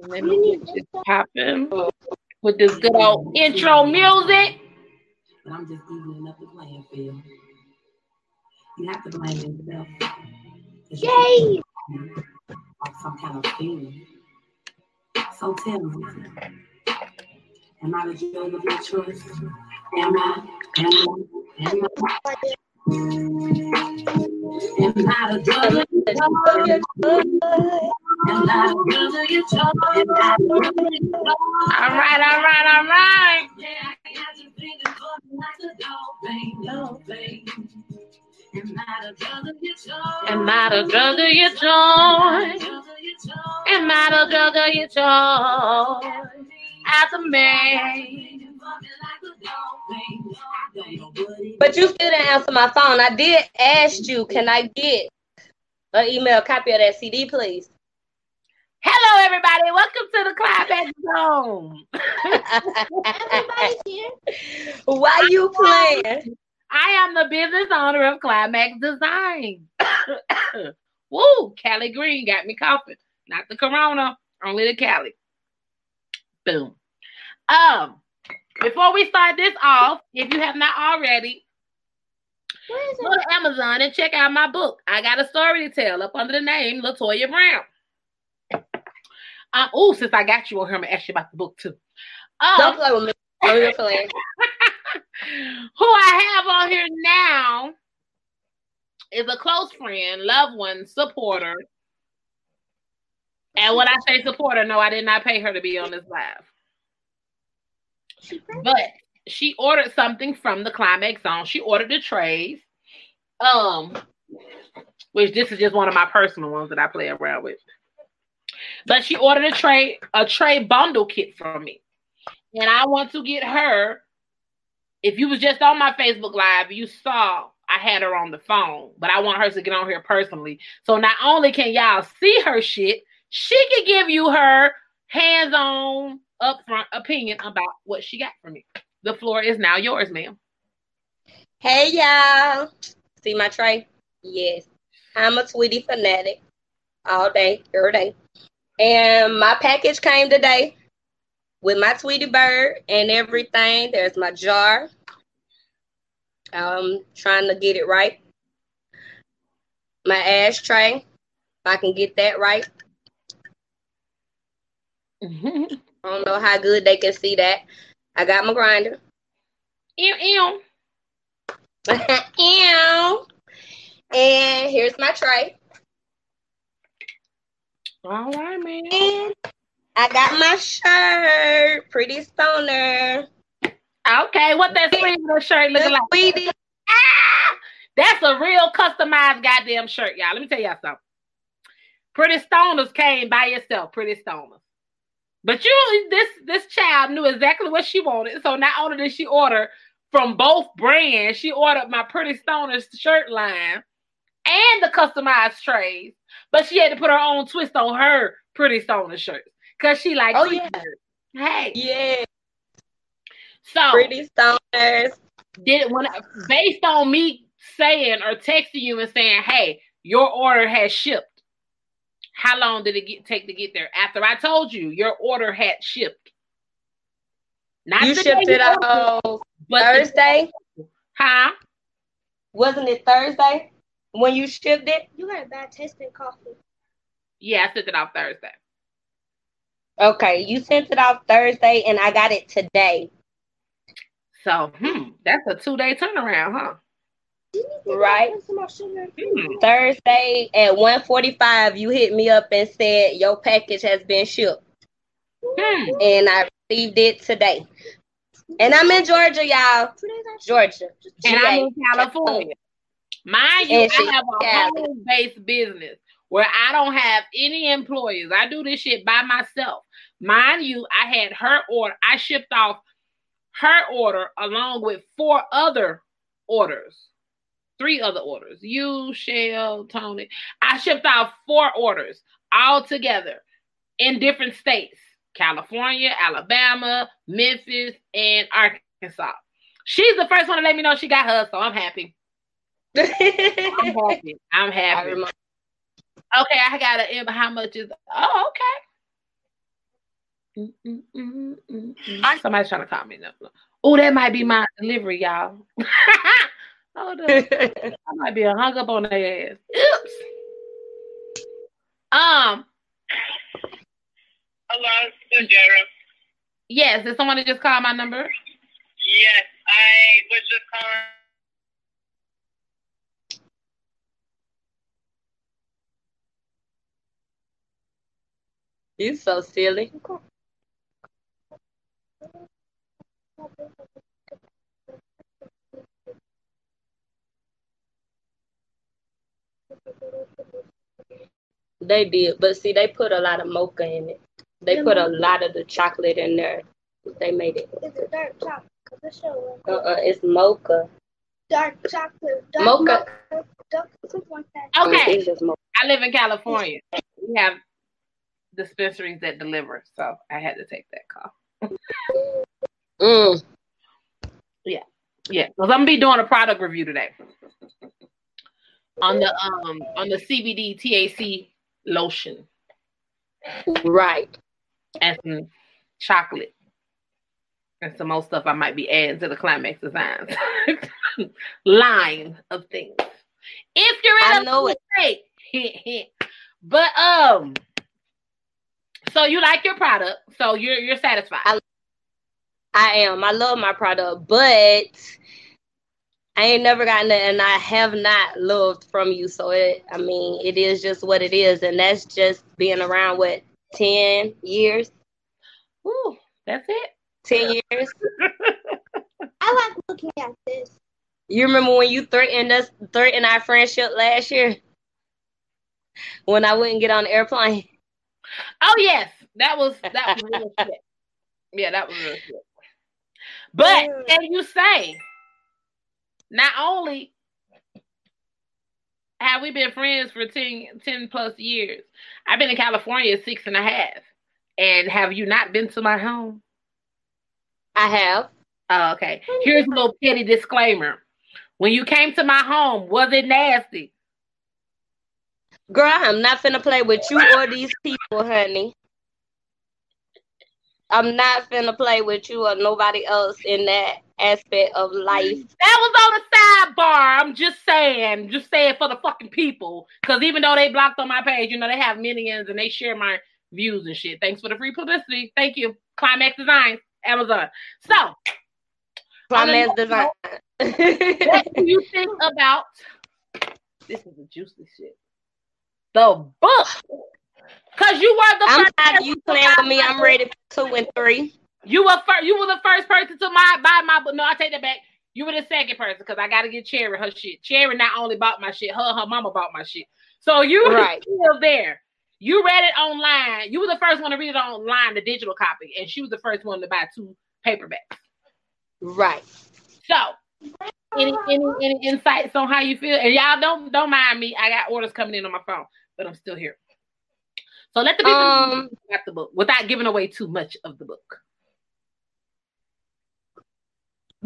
Let me get this popping with this good old intro music. But I'm just evening up the playing field. You have to blame yourself. Yay! Like some kind of feeling. So tell me, am I the judge of your choice? Am I? Am I? Am I? Am I the judge of your choice? All right, all right, all right. Am I the drug of your joy? Am I the drug of your joy? As a man. But you still didn't answer my phone. I did ask you, can I get an email copy of that CD, please? Hello, everybody. Welcome to the Climax Zone. Why you playing? I am the business owner of Climax Design. Woo, Cali Green got me coughing. Not the corona, only the Cali. Boom. Um, before we start this off, if you have not already, go to Amazon and check out my book. I got a story to tell up under the name Latoya Brown. Oh, since I got you on here, I'm gonna ask you about the book too. Um, Don't play with me. Who I have on here now is a close friend, loved one, supporter. And when I say supporter, no, I did not pay her to be on this live. But she ordered something from the Climax Zone. She ordered the trays. Um, which this is just one of my personal ones that I play around with. But she ordered a tray, a tray bundle kit from me. And I want to get her. If you was just on my Facebook Live, you saw I had her on the phone, but I want her to get on here personally. So not only can y'all see her shit, she can give you her hands-on, upfront opinion about what she got from me. The floor is now yours, ma'am. Hey, y'all. See my tray? Yes. I'm a Tweety fanatic all day, every day. And my package came today with my Tweety bird and everything. There's my jar. I'm trying to get it right. My ashtray, if I can get that right. I don't know how good they can see that. I got my grinder. Ew, ew. Ew. And here's my tray. All right, man. And I got my shirt. Pretty stoner. Okay, what that sleeve shirt looking like? Ah, that's a real customized goddamn shirt, y'all. Let me tell y'all something. Pretty Stoners came by yourself, Pretty Stoners. But you, this this child knew exactly what she wanted. So not only did she order from both brands, she ordered my Pretty Stoners shirt line and the customized trays. But she had to put her own twist on her Pretty Stoner shirts because she like, Oh, yeah. hey, Yeah. so Pretty stoners. did when based on me saying or texting you and saying, "Hey, your order has shipped." How long did it get take to get there? After I told you your order had shipped. Not You shipped it out Thursday. huh? Wasn't it Thursday when you shipped it? You got a bad tasting coffee. Yeah, I sent it out Thursday. Okay, you sent it out Thursday and I got it today. So, hmm, that's a two day turnaround, huh? Right. Some more sugar. Hmm. Thursday at 1:45, you hit me up and said your package has been shipped, Hmm. and I received it today. And I'm in Georgia, y'all. Two days after. Georgia. And GA. I'm in California. Mind you, I have a home based business where I don't have any employees. I do this shit by myself. Mind you, I had her order. I shipped off her order along with four other orders, three other orders. You, Shell, Tony. I shipped off four orders all together in different states California, Alabama, Memphis, and Arkansas. She's the first one to let me know she got her, so I'm happy. I'm happy. I'm happy. remember. Okay, I got an how much is oh okay. Mm, mm, mm, mm, mm. Somebody's trying to call me. No. Oh, that might be my delivery, y'all. Hold up. I might be hung up on their ass. Oops. Um. Hello, this is Jared. Yes, did someone just call my number? Yes, I was just calling. You so silly. They did, but see, they put a lot of mocha in it. They put a lot of the chocolate in there. They made it. It's a dark chocolate. 'cause it's Uh, uh it's mocha. dark chocolate. Dark Mocha. mocha, dark, something like. Okay. It's just mocha. I live in California. We have dispensaries that deliver, so I had to take that call. Mm. Yeah, because I'm gonna be doing a product review today on the um on the CBD TAC lotion Right. and some chocolate and some more stuff I might be adding to the Climax Designs line of things. If you're in I a know it. state, but um, so you like your product, so you're you're satisfied. I- I am. I love my product, but I ain't never gotten it, and I have not loved from you. So it, I mean, it is just what it is, and that's just being around what ten years, Ooh, that's it. ten years. I like looking at this. You remember when you threatened us, threatened our friendship last year when I wouldn't get on the airplane? Oh yes, that was that was real shit. Yeah, that was real shit. But can you say not only have we been friends for 10, 10 plus years, I've been in California six and a half. And have you not been to my home? I have. Oh, okay. Here's a little petty disclaimer. When you came to my home, was it nasty? Girl, I'm not finna play with you or these people, honey. I'm not finna play with you or nobody else in that aspect of life. That was on the sidebar. I'm just saying, just saying for the fucking people. Because even though they blocked on my page, you know, they have millions and they share my views and shit. Thanks for the free publicity. Thank you. Climax Designs, Amazon. So, Climax design. what do you think about this? Is the juicy shit. The book. Because you were the I'm first you to playing with me. I'm ready for two and three. You were first. You were the first person to my buy my book. No, I take that back. You were the second person because I got to get Cherry her shit. Cherry not only bought my shit, her her mama bought my shit. So you were Right. still there. You read it online. You were the first one to read it online, the digital copy, and she was the first one to buy two paperbacks. Right. So, any any any insights on how you feel? And y'all don't don't mind me. I got orders coming in on my phone, but I'm still here. So let the people know Um, about the book without giving away too much of the book.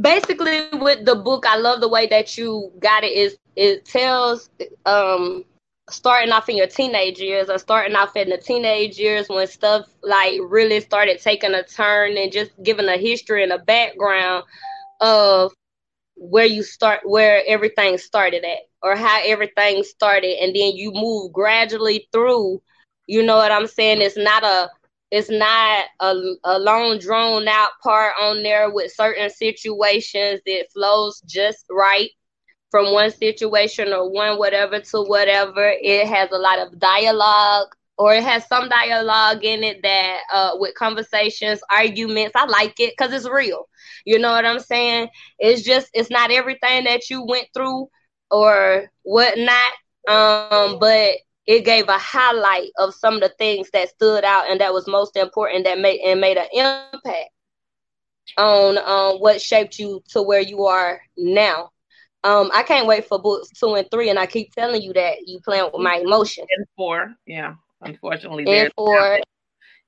basically with the book, I love the way that you got it. Is it tells um starting off in your teenage years or starting off in the teenage years when stuff like really started taking a turn and just giving a history and a background of where you start where everything started at or how everything started and then you move gradually through you know what i'm saying? It's not a it's not a, a long drawn out part on there with certain situations. That flows just right from one situation or one whatever to whatever. It has a lot of dialogue or it has some dialogue in it that uh with conversations arguments. I like it because it's real. You know what i'm saying? It's just it's not everything that you went through or whatnot um but it gave a highlight of some of the things that stood out and that was most important that made and made an impact on um what shaped you to where you are now um i can't wait for books two and three and i keep telling you that you playing with my emotion And four, yeah. Unfortunately, there and for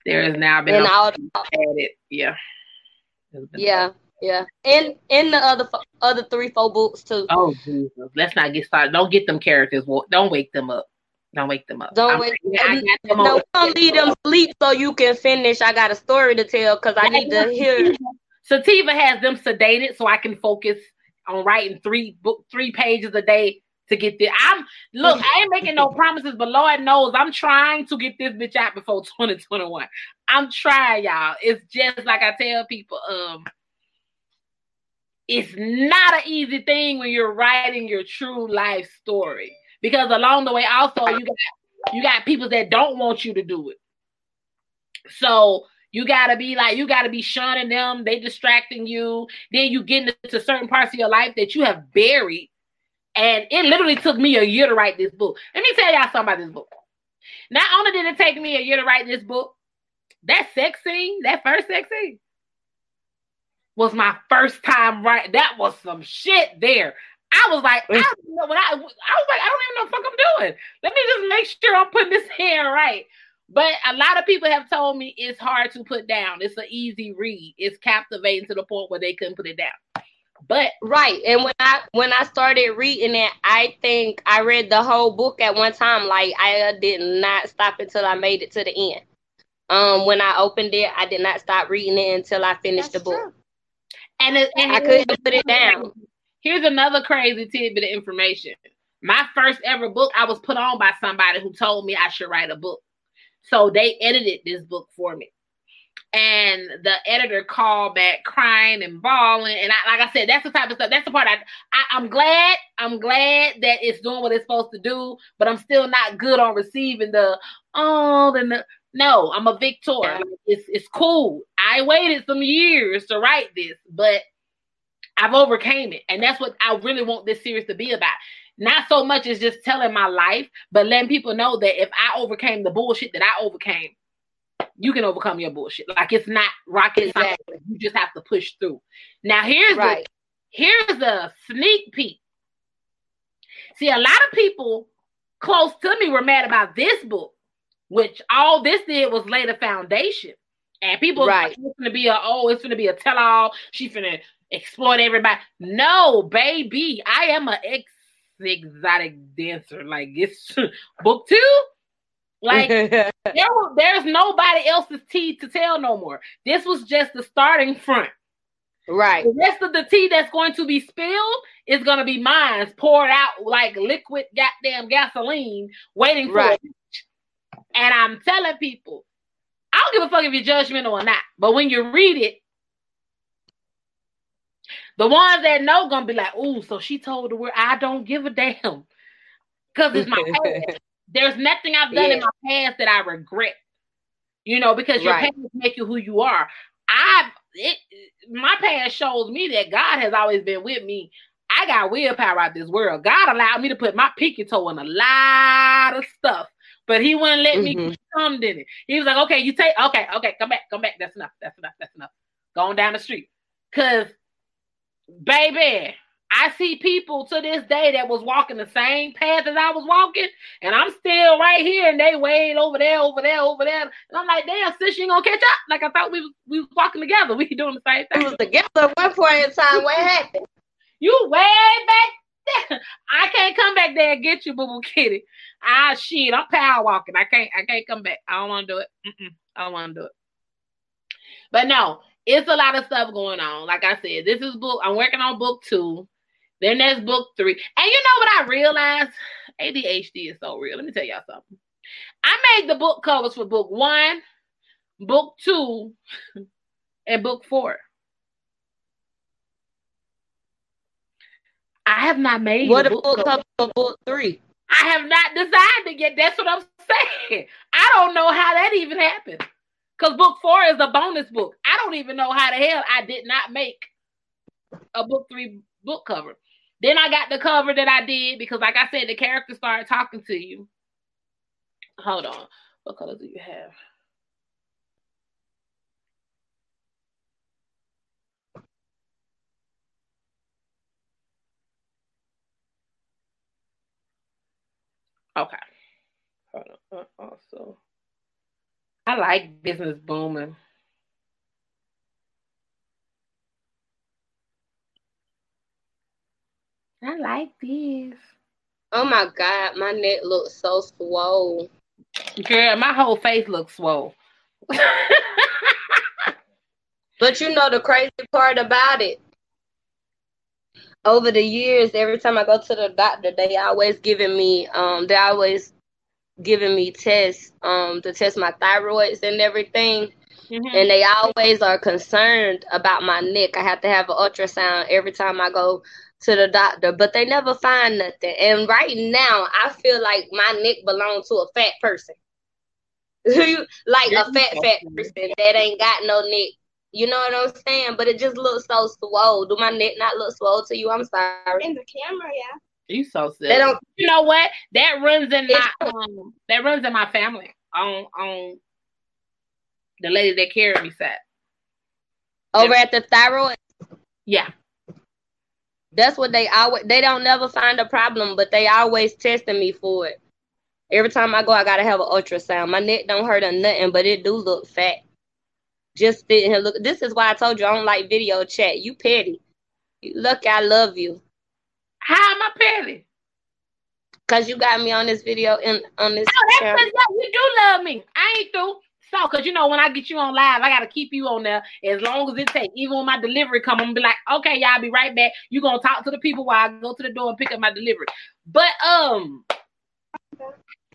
there has now been and all added. Yeah. There's been- yeah and and the other other three four books too Oh Jesus! Let's not get started. Don't get them characters. Don't wake them up. Don't wake them up. Don't I'm- wake- them No, don't leave them sleep so you can finish. I got a story to tell because I need to hear. Sativa has them sedated so I can focus on writing three book three pages a day to get there. I'm look, I ain't making no promises, but Lord knows I'm trying to get this bitch out before 2021. I'm trying, y'all. It's just like I tell people, um, it's not an easy thing when you're writing your true life story because along the way, also you got you got people that don't want you to do it. So you gotta be like, you gotta be shunning them, they distracting you. Then you get into certain parts of your life that you have buried. And it literally took me a year to write this book. Let me tell y'all something about this book. Not only did it take me a year to write this book, that sex scene, that first sex scene, was my first time right. That was some shit there. I was like, I don't know when I, I was like, I don't even know what fuck I'm doing. Let me just make sure I'm putting this in right. But a lot of people have told me it's hard to put down. It's an easy read. It's captivating to the point where they couldn't put it down. But Right. And when I when I started reading it, I think I read the whole book at one time. Like I did not stop until I made it to the end. Um, when I opened it, I did not stop reading it until I finished That's the book. true. And, it, and I couldn't put it down. Here's another crazy tidbit of information. My first ever book, I was put on by somebody who told me I should write a book. So they edited this book for me. And the editor called back crying and bawling. And I, like I said, that's the type of stuff. That's the part I, I I'm glad. I'm glad that it's doing what it's supposed to do, but I'm still not good on receiving the oh the no. I'm a victor. It's it's cool. I waited some years to write this, but I've overcame it. And that's what I really want this series to be about. Not so much as just telling my life, but letting people know that if I overcame the bullshit that I overcame, you can overcome your bullshit. Like it's not rocket science. Exactly. You just have to push through. Now here's Right. the here's a sneak peek. See, a lot of people close to me were mad about this book, which all this did was lay the foundation. And people Right. it's gonna be a oh, it's gonna be a tell-all. She's gonna exploit everybody. No, baby, I am a ex exotic dancer. Like it's book two. Like there, there's nobody else's tea to tell no more. This was just the starting front. right. The rest of the tea that's going to be spilled is going to be mine, poured out like liquid goddamn gasoline, waiting for Right. And I'm telling people, I don't give a fuck if you're judgmental or not, but when you read it, the ones that know gonna be like, "Ooh, so she told the world I don't give a damn," because it's my past. There's nothing I've done in my past that I regret. You know, because your Right. past make you who you are. I've it my past shows me that God has always been with me. I got willpower out this world. God allowed me to put my pinky toe in a lot of stuff, but He wouldn't let me Mhm. get thumbed in it. He was like, "Okay, you take okay, okay, come back, come back. That's enough. That's enough. That's enough. Going down the street, cause baby, I see people to this day that was walking the same path as I was walking, and I'm still right here, and they way over there, over there, over there. And I'm like, damn, sis, you ain't gonna catch up? Like I thought we was we was walking together. We doing the same thing. We was together at one point in time. What happened? You way back. I can't come back there and get you, boo boo kitty. Ah shit, I'm power walking. I can't I can't come back. I don't want to do it. Mm-mm, I don't want to do it. But no, it's a lot of stuff going on. Like I said, this is book. I'm working on book two. Then there's book three. And you know what I realized? ADHD is so real. Let me tell y'all something. I made the book covers for book one, book two, and book four. I have not made What a book book cover. for book three? I have not decided yet. That's what I'm saying. I don't know how that even happened. Because book four is a bonus book. I don't even know how the hell I did not make a book three book cover. Then I got the cover that I did because, like I said, the character started talking to you. Hold on. What color do you have? Okay. Hold on. Also, I like business booming. I like this. Oh my god, my neck looks so swole. Girl, my whole face looks swole. But you know the crazy part about it. Over the years, every time I go to the doctor, they always giving me um they always giving me tests um to test my thyroids and everything. Mhm. And they always are concerned about my neck. I have to have an ultrasound every time I go to the doctor, but they never find nothing. And right now, I feel like my neck belongs to a fat person. like a fat, fat person that ain't got no neck. You know what I'm saying? But it just looks so swole. Do my neck not look swole to you? I'm sorry. In the camera, yeah. You so silly. They don't. You know what? That runs in my um that runs in my family on on the lady that carried me sat. Over at the thyroid, Yeah. that's what they always. They don't never find a problem, but they always testing me for it. Every time I go, I gotta have an ultrasound. My neck don't hurt or nothing, but it do look fat. Just sitting here look. This is why I told you I don't like video chat. You petty. Look, I love you. How am I petty? Cause you got me on this video and on this Oh, that's because yeah, you do love me. I ain't through. So, cause you know when I get you on live, I gotta keep you on there as long as it takes. Even when my delivery come, I'm gonna be like, okay, y'all be right back. You gonna talk to the people while I go to the door and pick up my delivery. But um,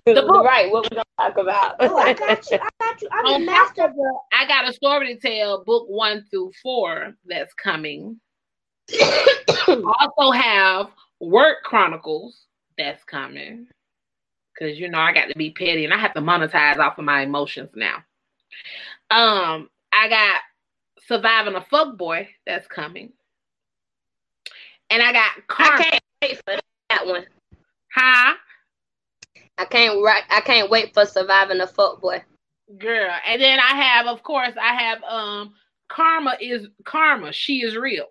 the book. right, what we're gonna talk about? Oh, I got you. I got you. I'm on the master. of the, I got a story to tell, book one through four that's coming. also have work chronicles that's coming because you know I got to be petty and I have to monetize off of my emotions now. Um, I got surviving a fuck boy that's coming, and I got I can't wait for that one. Huh, I can't. I can't wait for surviving the fuck boy. girl, and then I have, of course, I have um, karma is karma. She is real,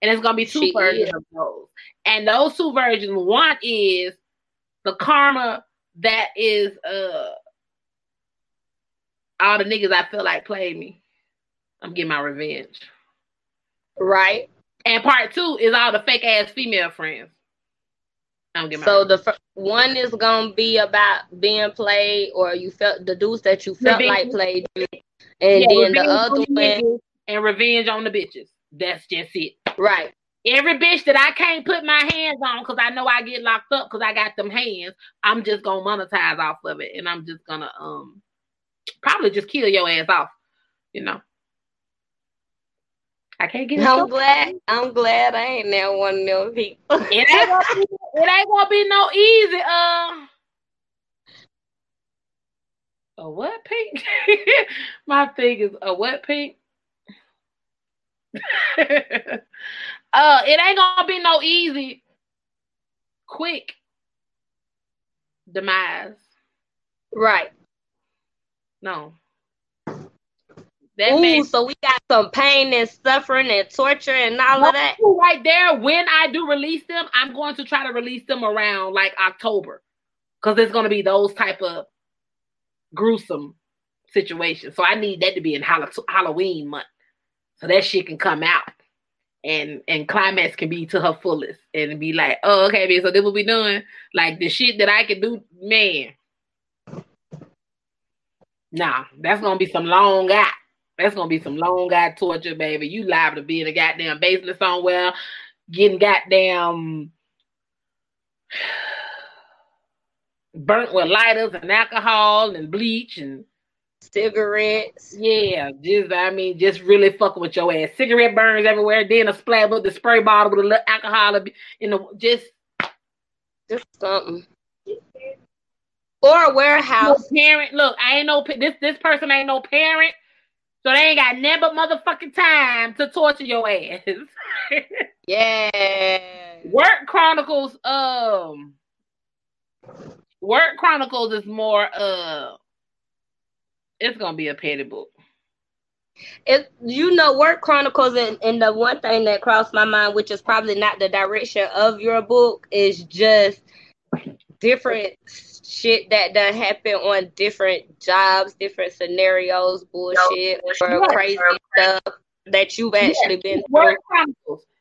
and it's gonna be two She versions is. of those. And those two versions, one is the karma that is uh all the niggas I feel like played me. I'm getting my revenge. Right. And part two is all the fake ass female friends. I'm getting my So the fir- one is gonna be about being played, or you felt the dudes that you felt Revenge. like played you, and Yeah, then the other on the one, niggas and revenge on the bitches. That's just it. right? Every bitch that I can't put my hands on because I know I get locked up because I got them hands, I'm just gonna monetize off of it, and I'm just gonna um probably just kill your ass off. You know, I can't get I'm glad. I'm glad I ain't now one of them people. It ain't gonna be, it ain't gonna be no easy. Uh, a what pink? My thing is a what pink? uh, it ain't gonna be no easy, quick demise. right. No. That Ooh, so we got some pain and suffering and torture and all of that. right there. When I do release them, I'm going to try to release them around like October, because it's going to be those type of gruesome situations. So I need that to be in Hall- Halloween month, so that shit can come out and and climax can be to her fullest and be like, oh okay, man, so this will be doing? Like the shit that I can do, man. Nah, that's gonna be some long guy. That's gonna be some long guy torture, baby. You liable to be in a goddamn basement somewhere, getting goddamn burnt with lighters and alcohol and bleach and Cigarettes. yeah, just I mean, just really fucking with your ass. Cigarette burns everywhere. Then a splash with the spray bottle with a little alcohol in the just Just something. Or a no warehouse. parent. Look, I ain't no this this person ain't no parent, so they ain't got never motherfucking time to torture your ass. Yeah. Work Chronicles, um, Work Chronicles is more uh, it's gonna be a petty book. It, you know, work chronicles, and, and the one thing that crossed my mind, which is probably not the direction of your book, is just different shit that done happen on different jobs, different scenarios, bullshit, or Yeah. crazy stuff that you've actually been through.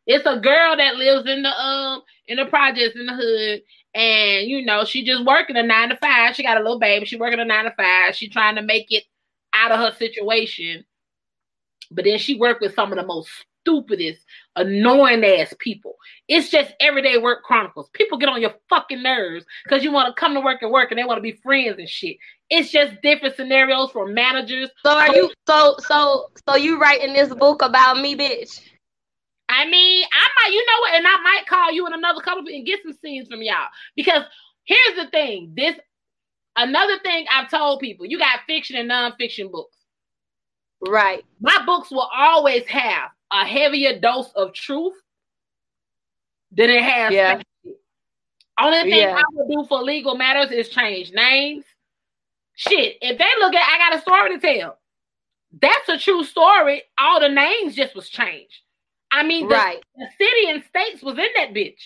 It's a girl that lives in the um in the projects in the hood, and you know she just working a nine to five. She got a little baby. She working a nine to five. She trying to make it out of her situation, but then she worked with some of the most stupidest, annoying ass people. It's just everyday work chronicles. People get on your fucking nerves because you want to come to work and work and they want to be friends and shit. It's just different scenarios for managers. So are you so so so you writing this book about me, bitch? I mean, I might, you know what, and I might call you and another couple and get some scenes from y'all. Because here's the thing: this another thing I've told people, you got fiction and nonfiction books. Right. My books will always have a heavier dose of truth than it has. Yeah. Only thing Yeah. I would do for legal matters is change names. Shit, if they look at, I got a story to tell. That's a true story. All the names just was changed. I mean, the, Right. the city and states was in that bitch.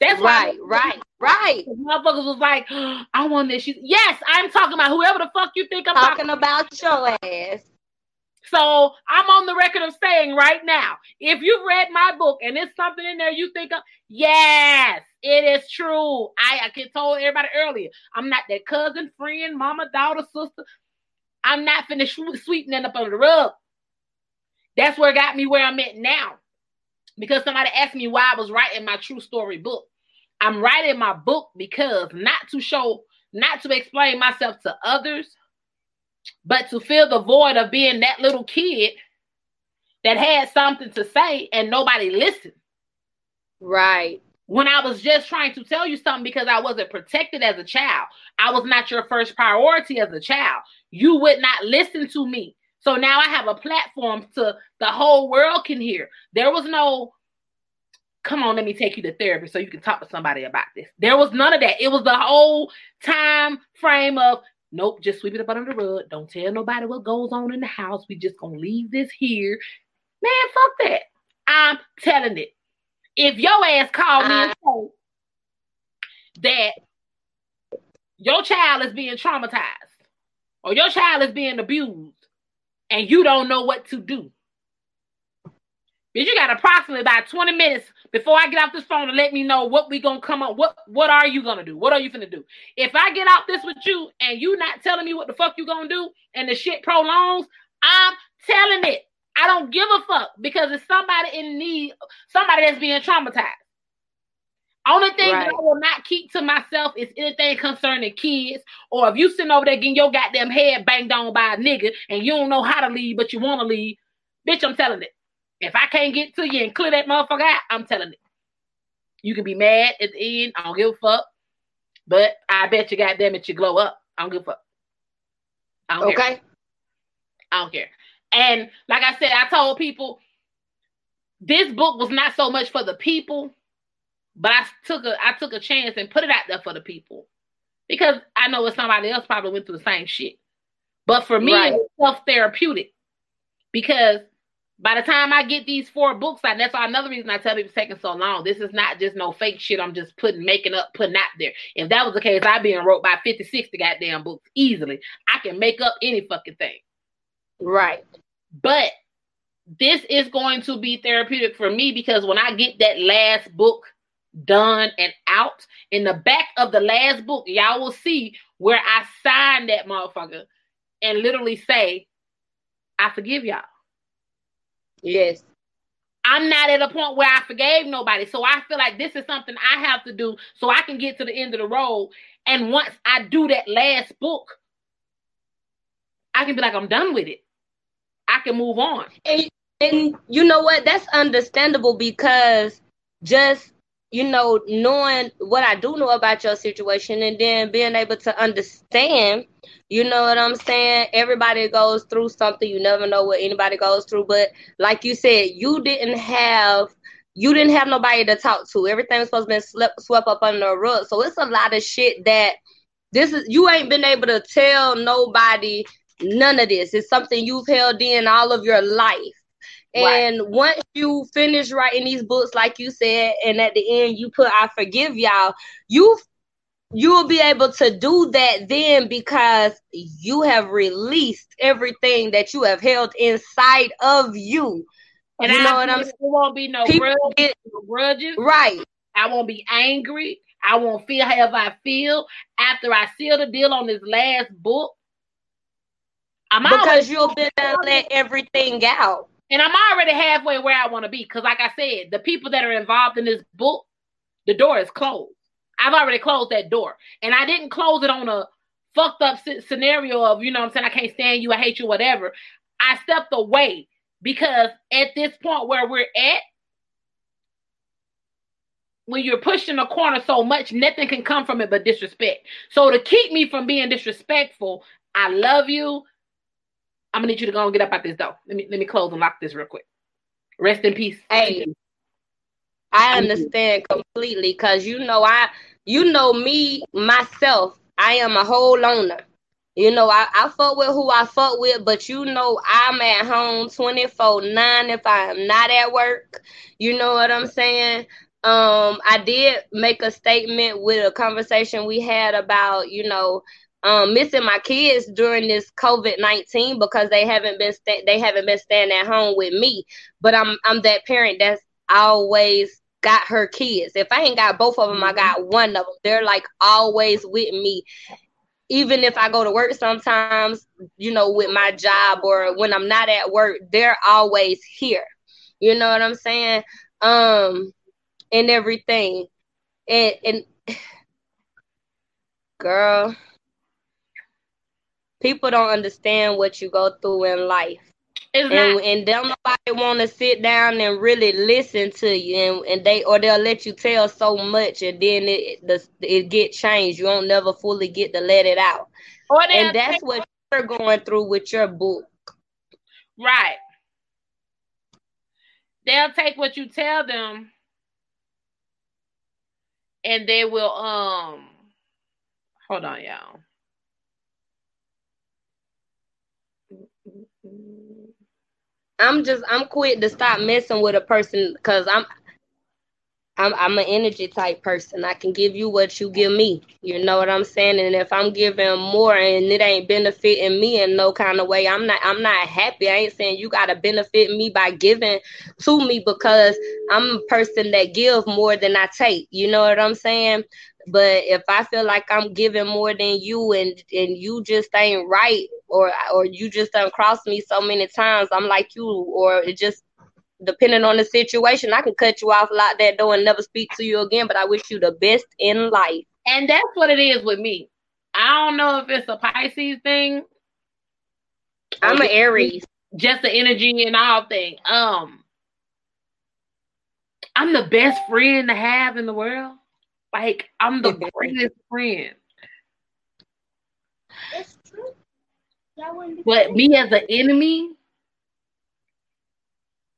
That's why Right. Right. Right. the motherfuckers was like, I want this. She's, yes, I'm talking about whoever the fuck you think I'm talking Talking about your ass. So I'm on the record of saying right now, if you've read my book and it's something in there you think of, yes, it is true. I, I told everybody earlier, I'm not that cousin, friend, mama, daughter, sister. I'm not finished sweetening up under the rug. That's where it got me where I'm at now. Because somebody asked me why I was writing my true story book. I'm writing my book because not to show, not to explain myself to others, but to fill the void of being that little kid that had something to say and nobody listened. Right. When I was just trying to tell you something because I wasn't protected as a child, I was not your first priority as a child. You would not listen to me. So now I have a platform to the whole world can hear. There was no, come on, let me take you to therapy so you can talk to somebody about this. There was none of that. It was the whole time frame of Nope, just sweep it up under the rug. Don't tell nobody what goes on in the house. We just gonna leave this here. Man, fuck that. I'm telling it. If your ass called me and say that your child is being traumatized or your child is being abused and you don't know what to do. Bitch, you got approximately about 20 minutes before I get off this phone to let me know what we gonna come up. What what are you gonna do? What are you gonna do? If I get out this with you and you not telling me what the fuck you gonna do and the shit prolongs, I'm telling it. I don't give a fuck because it's somebody in need, somebody that's being traumatized. Only thing that I will not keep to myself is anything concerning kids, or if you sitting over there getting your goddamn head banged on by a nigga and you don't know how to leave, but you want to leave, bitch, I'm telling it. If I can't get to you and clear that motherfucker out, I'm telling it. You can be mad at the end. I don't give a fuck. But I bet you goddamn it you glow up. I don't give a fuck. I don't care. Okay. I don't care. And like I said, I told people this book was not so much for the people, but I took a I took a chance and put it out there for the people. Because I know if somebody else probably went through the same shit. But for me, Right. it's self-therapeutic. Because by the time I get these four books out, that's another reason I tell people it's taking so long. This is not just no fake shit I'm just putting, making up, putting out there. If that was the case, I'd be in wrote by 50, 60 goddamn books easily. I can make up any fucking thing. Right. But this is going to be therapeutic for me because when I get that last book done and out, in the back of the last book, y'all will see where I sign that motherfucker and literally say, I forgive y'all. Yes. I'm not at a point where I forgave nobody. So I feel like this is something I have to do so I can get to the end of the road. And once I do that last book, I can be like, I'm done with it. I can move on. And, and you know what? That's understandable because just you know knowing what I do know about your situation and then being able to understand. You know what I'm saying? Everybody goes through something. You never know what anybody goes through. But like you said, you didn't have you didn't have nobody to talk to. Everything was supposed to be swept swept up under the rug. So it's a lot of shit that this is you ain't been able to tell nobody none of this. It's something you've held in all of your life. Right. And once you finish writing these books, like you said, and at the end you put I forgive y'all, you you will be able to do that then because you have released everything that you have held inside of you. And you I know what I'm There won't be no People grudge, get grudges. right. I won't be angry. I won't feel however I feel after I seal the deal on this last book. I'm Because you'll be there and let everything out. And I'm already halfway where I want to be. Because, like I said, the people that are involved in this book, the door is closed. I've already closed that door, and I didn't close it on a fucked up scenario of you know I'm saying I can't stand you, I hate you, whatever. I stepped away because at this point where we're at, when you're pushing a corner so much, nothing can come from it but disrespect. So to keep me from being disrespectful, I love you. I'm gonna need you to go and get up out this door. Let me let me close and lock this real quick. Rest in peace. Hey, I understand completely because you know I you know me myself. I am a whole loner. You know, I, I fuck with who I fuck with, but you know I'm at home 24-9 if I am not at work. You know what I'm saying? Um, I did make a statement with a conversation we had about, you know, um, missing my kids during this COVID nineteen because they haven't been sta- they haven't been staying at home with me. But I'm I'm that parent that's always got her kids. If I ain't got both of them, I got one of them. They're like always with me. Even if I go to work sometimes, you know, with my job or when I'm not at work, they're always here. You know what I'm saying? Um and everything. And and girl, people don't understand what you go through in life. And and don't nobody want to sit down and really listen to you. And, and they or they'll let you tell so much and then it the, it get changed. You don't never fully get to let it out. And that's what you're going through with your book. Right. They'll take what you tell them and they will um hold on y'all. I'm just i'm quick to stop messing with a person because i'm I'm I'm an energy type person. I can give you what you give me. You know what I'm saying? And if I'm giving more and it ain't benefiting me in no kind of way, I'm not I'm not happy. I ain't saying you gotta benefit me by giving to me because I'm a person that give more than I take. You know what I'm saying? But if I feel like I'm giving more than you and and you just ain't right or or you just done crossed me so many times, I'm like you or it just depending on the situation, I can cut you off, lock that door, and never speak to you again. But I wish you the best in life. And that's what it is with me. I don't know if it's a Pisces thing, I'm an Aries. just the energy and all thing. Um I'm the best friend to have in the world. Like I'm the greatest friend. It's true. That wouldn't be But me as an enemy,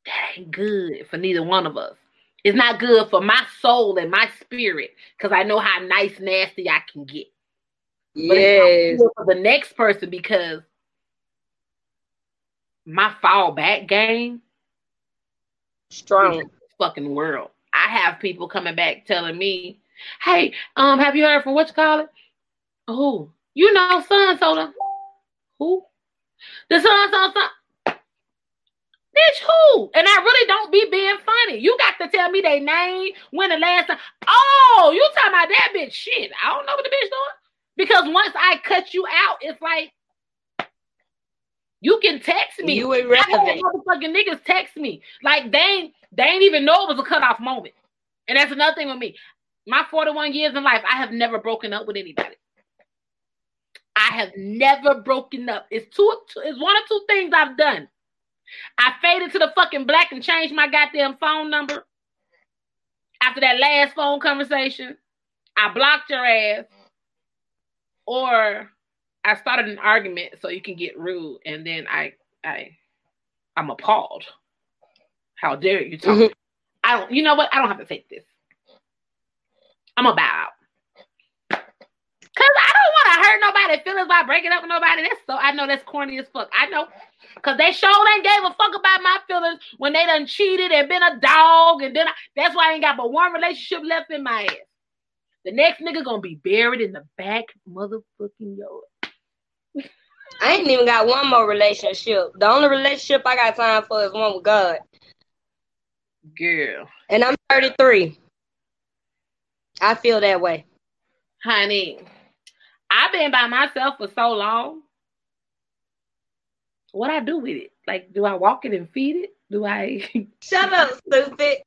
that ain't good for neither one of us. It's not good for my soul and my spirit because I know how nice, nasty I can get. But Yes. not for the next person because my fallback game Strong. fucking world. I have people coming back telling me, "Hey, um, have you heard from what you call it? Who? You know, son, so who? The son, son, son. Bitch, who? And I really don't be being funny. You got to tell me their name, when the last time. Oh, you talking about that bitch? Shit, I don't know what the bitch doing. Because once I cut you out, it's like you can text me. You irrelevant. motherfucking niggas text me. Like they ain't they ain't even know it was a cutoff moment. And that's another thing with me. My 41 years in life, I have never broken up with anybody. I have never broken up. It's two, two it's one of two things I've done. I faded to the fucking black and changed my goddamn phone number. After that last phone conversation, I blocked your ass. Or I started an argument so you can get rude, and then I I I'm appalled. How dare you talk? Mhm. I don't. You know what? I don't have to take this. I'm a bow out. Cause I don't want to hurt nobody feelings by breaking up with nobody. That's so I know that's corny as fuck. I know. Cause they sure ain't gave a fuck about my feelings when they done cheated and been a dog, and then I, that's why I ain't got but one relationship left in my ass. The next nigga gonna be buried in the back motherfucking yard. I ain't even got one more relationship. The only relationship I got time for is one with God. Girl. And I'm 33. I feel that way. honey. I've been by myself for so long. What I do with it? Like, do I walk it and feed it? Do I? Shut up, stupid.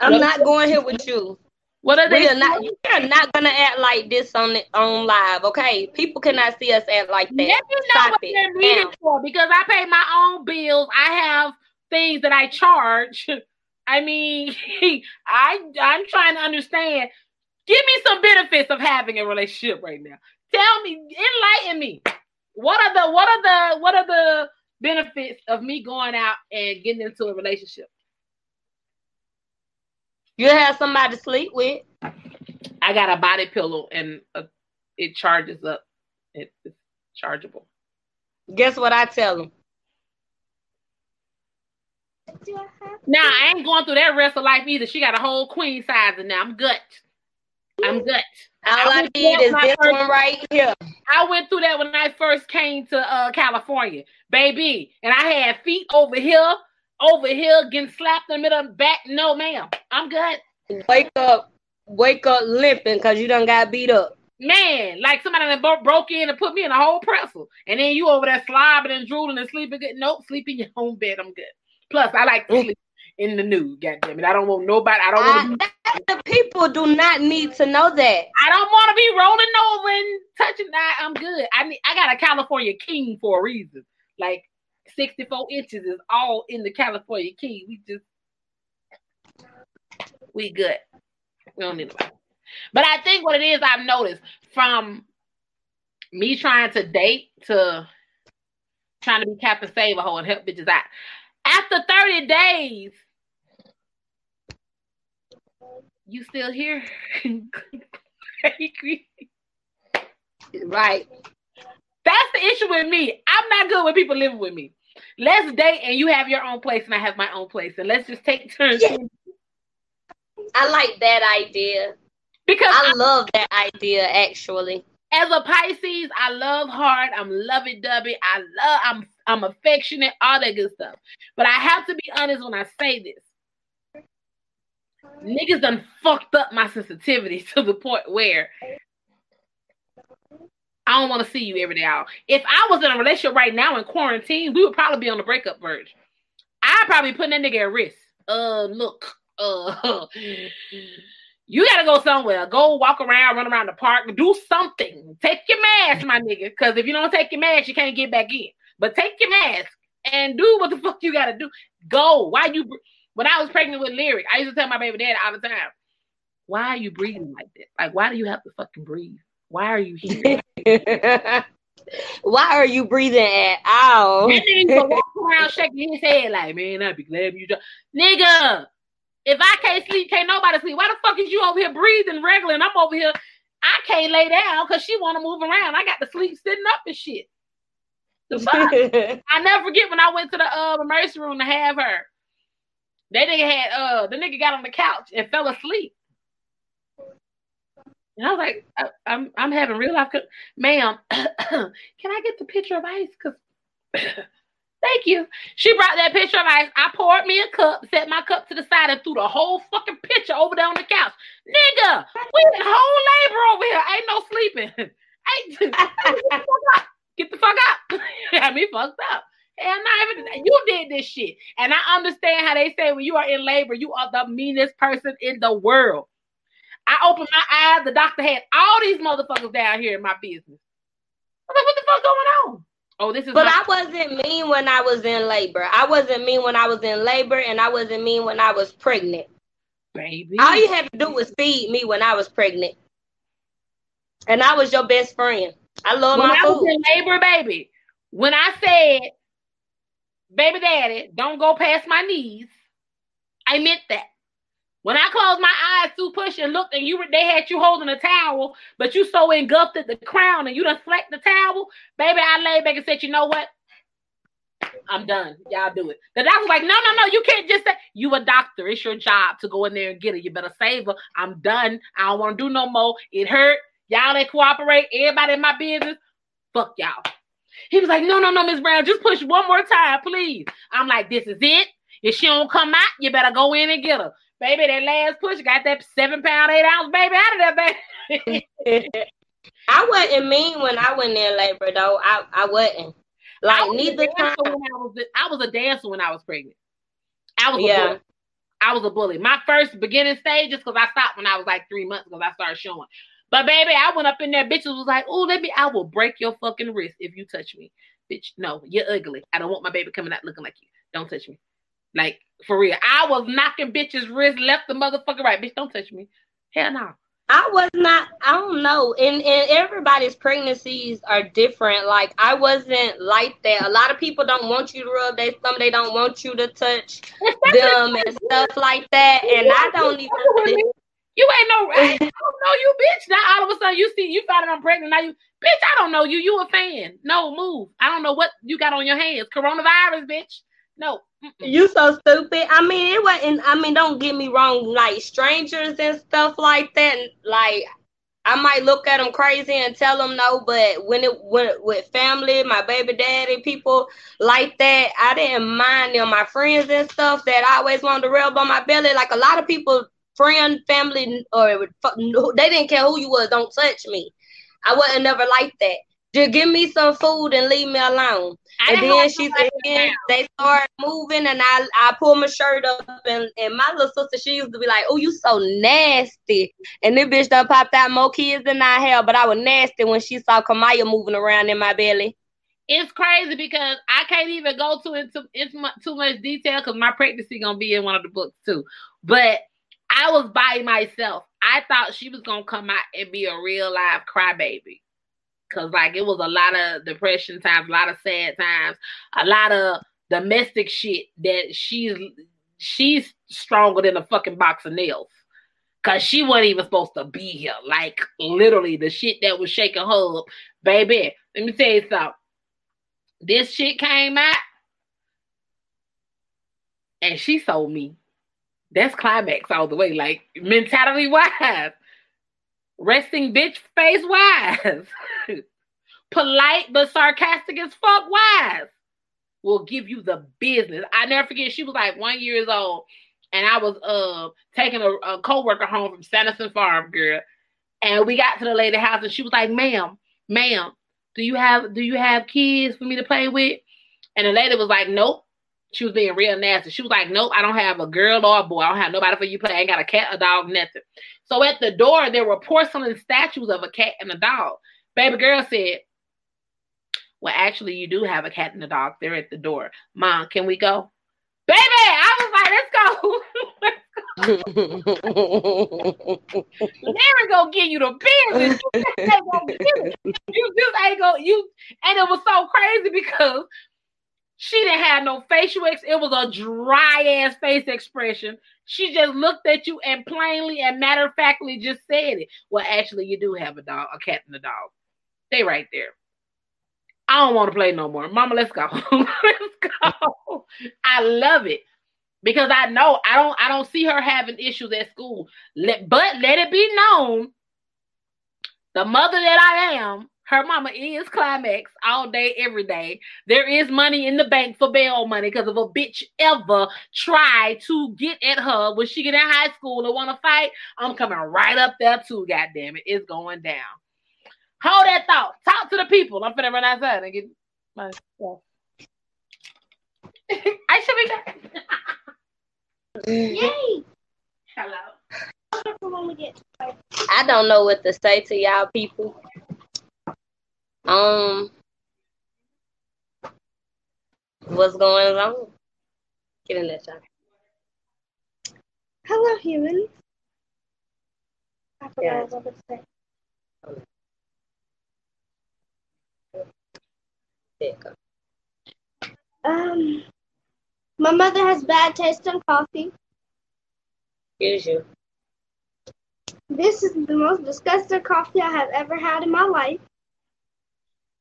I'm not going here with you. What are they? We are not. You are not gonna act like this on the, on live, okay? People cannot see us act like Let that. me know Stop what it they're reading for because I pay my own bills. I have things that I charge. I mean, I I'm trying to understand. Give me some benefits of having a relationship right now. Tell me, enlighten me. What are the what are the what are the benefits of me going out and getting into a relationship? You have somebody to sleep with. I got a body pillow and uh it charges up. It, it's chargeable. Guess what I tell them? Now I ain't going through that rest of life either. She got a whole queen size in there. I'm gut. I'm gut. All I I need is this first- one right here. I went through that when I first came to uh, California, baby, and I had feet over here, over here, getting slapped in the middle of the back. No, ma'am, I'm good. Wake up, wake up limping because you done got beat up. Man, like somebody that bro- broke in and put me in a whole pretzel, and then you over there slobbing and drooling and sleeping good. Nope, sleep in your own bed. I'm good. Plus, I like oh. to sleep in the nude. God damn it, I don't want nobody. I don't want to. The people do not need to know that. I don't want to be rolling over and touching that. I'm good. I need, I got a California king for a reason. Like 64 inches is all in the California king. We just we good. We don't need nobody. But I think what it is I've noticed from me trying to date to trying to be Captain Save a hole and help bitches out. After 30 days, you still here? Right. That's the issue with me. I'm not good with people living with me. Let's date and you have your own place and I have my own place. And let's just take turns. Yeah. I like that idea. Because I I, love that idea actually. as a Pisces, I love hard. I'm lovey dovey. I love I'm I'm affectionate, all that good stuff. But I have to be honest when I say this. Niggas done fucked up my sensitivity to the point where I don't want to see you every day out. If I was in a relationship right now in quarantine, we would probably be on the breakup verge. I'd probably put that nigga at risk. Uh, look, uh, you gotta go somewhere. Go walk around, run around the park, do something. Take your mask, my nigga. Because if you don't take your mask, you can't get back in. But take your mask and do what the fuck you gotta do. Go. Why you? When I was pregnant with Lyric, I used to tell my baby dad all the time, "Why are you breathing like that? Like, why do you have to fucking breathe? Why are you here?" Why are you breathing at all? That nigga walk around shaking his head like, man, I'd be glad you just nigga. If I can't sleep, can't nobody sleep. Why the fuck is you over here breathing regular and I'm over here? I can't lay down because she want to move around. I got to sleep sitting up and shit. The fuck? I never forget when I went to the uh emergency room to have her. That nigga had uh the nigga got on the couch and fell asleep. And I was like, I, I'm I'm having real life. co- Ma'am, can I get the picture of ice? Cause thank you. She brought that picture of ice. I poured me a cup, set my cup to the side, and threw the whole fucking picture over there on the couch. Nigga, we in whole labor over here. Ain't no sleeping. Ain't get the fuck up. Had me fucked up. Hell no, even you did this shit. And I understand how they say when you are in labor, you are the meanest person in the world. I opened my eyes, the doctor had all these motherfuckers down here in my business. I was like, what the fuck going on? Oh, this is But my- I wasn't mean when I was in labor. I wasn't mean when I was in labor, and I wasn't mean when I was pregnant. baby. All you had to do was feed me when I was pregnant, and I was your best friend. I love when my I was food. in labor, baby, when I said, baby daddy, don't go past my knees, I meant that. When I closed my eyes to push and looked and you were they had you holding a towel, but you so engulfed at the crown and you done flecked the towel, baby, I laid back and said, you know what? I'm done. Y'all do it. The doctor was like, no, no, no, you can't just say you a doctor. It's your job to go in there and get it. You better save her. I'm done. I don't want to do no more. It hurt. Y'all that cooperate, everybody in my business, fuck y'all. He was like, no, no, no, Miss Brown, just push one more time, please. I'm like, this is it. If she don't come out, you better go in and get her. Baby, that last push got that seven pound, eight ounce baby out of there, baby. I wasn't mean when I went in labor though. I, I wasn't. Like I was neither time. when I was I was a dancer when I was pregnant. I was a Yeah. bully. I was a bully. My first beginning stages because I stopped when I was like three months because I started showing. But baby, I went up in there. Bitches was like, "Oh, let me. I will break your fucking wrist if you touch me, bitch. No, you're ugly. I don't want my baby coming out looking like you. Don't touch me. Like for real. I was knocking bitches' wrist left the motherfucker right. Bitch, don't touch me. Hell no. I was not. I don't know. And and everybody's pregnancies are different. Like I wasn't like that. A lot of people don't want you to rub their thumb. They don't want you to touch them and stuff like that. And I don't even. You ain't no, I don't know you, bitch. Now all of a sudden you see you found out I'm pregnant. Now you, bitch, I don't know you. You a fan? No, move. I don't know what you got on your hands. Coronavirus, bitch. No. You so stupid. I mean, it wasn't. I mean, don't get me wrong. Like strangers and stuff like that. Like I might look at them crazy and tell them no, but when it went with family, my baby daddy, people like that, I didn't mind them. My friends and stuff that I always wanted to rub on my belly. Like a lot of people, friend, family, or they didn't care who you was. Don't touch me. I wasn't never like that. Just give me some food and leave me alone. I And then she said they started moving, and I I pull my shirt up, and, and my little sister she used to be like, "Oh, you so nasty," and this bitch done popped out more kids than I have, but I was nasty when she saw Kamaya moving around in my belly. It's crazy because I can't even go to into, into too much detail because my pregnancy gonna be in one of the books too. But I was by myself. I thought she was gonna come out and be a real live crybaby. Cause like it was a lot of depression times, a lot of sad times, a lot of domestic shit that she's she's stronger than a fucking box of nails. Cause she wasn't even supposed to be here. Like literally the shit that was shaking her up. Baby, let me tell you something. This shit came out and she sold me. That's climax all the way. Like mentality wise, resting bitch face wise, polite but sarcastic as fuck wise will give you the business. I never forget. She was like one years old, and I was uh taking a, a coworker home from Sanderson Farm, girl. And we got to the lady house, and she was like, "Ma'am, ma'am, do you have do you have kids for me to play with?" And the lady was like, "Nope." She was being real nasty. She was like, "Nope, I don't have a girl or a boy. I don't have nobody for you to play. I ain't got a cat, a dog, nothing." So at the door, there were porcelain statues of a cat and a dog. Baby girl said, "Well, actually, you do have a cat and a dog. They're at the door. Mom, can we go?" Baby, I was like, "Let's go." Larry gonna give you the business. You just ain't gonna. You just ain't gonna you and it was so crazy because she didn't have no facial ex it was a dry ass face expression. She just looked at you and plainly and matter of factly just said it. Well, actually, you do have a dog, a cat and a dog. They right there. I don't want to play no more. Mama, let's go. let's go. I love it because I know I don't I don't see her having issues at school. Let, but let it be known, the mother that I am, her mama is climax all day, every day. There is money in the bank for bail money because if a bitch ever try to get at her when she get in high school and want to fight, I'm coming right up there too. God damn it, it's going down. Hold that thought. Talk to the people. I'm finna run outside and get my stuff. I should be back. Yay! Hello. For when we get I don't know what to say to y'all people. Um, what's going on? Get in that shot. Hello, humans. I forgot Yeah. what I was about to say. There you go. Um, my mother has bad taste in coffee. Here's you. This is the most disgusting coffee I have ever had in my life.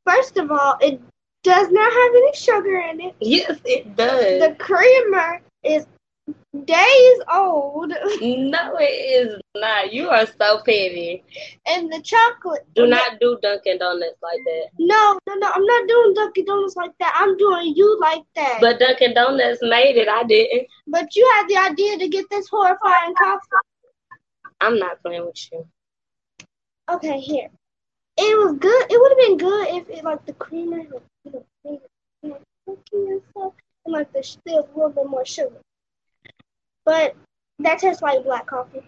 First of all, it does not have any sugar in it. Yes, it does. The creamer is days old, No, it is not. You are so petty. and the chocolate. Do not do Dunkin' Donuts like that. No, no, no. I'm not doing Dunkin' Donuts like that. I'm doing you like that. But Dunkin' Donuts made it. I didn't. But you had the idea to get this horrifying coffee. I'm not playing with you. Okay, here. It was good. It would have been good if it like the creamer you know, it, you know, cookie and stuff, and like there's still a little bit more sugar. But that tastes like black coffee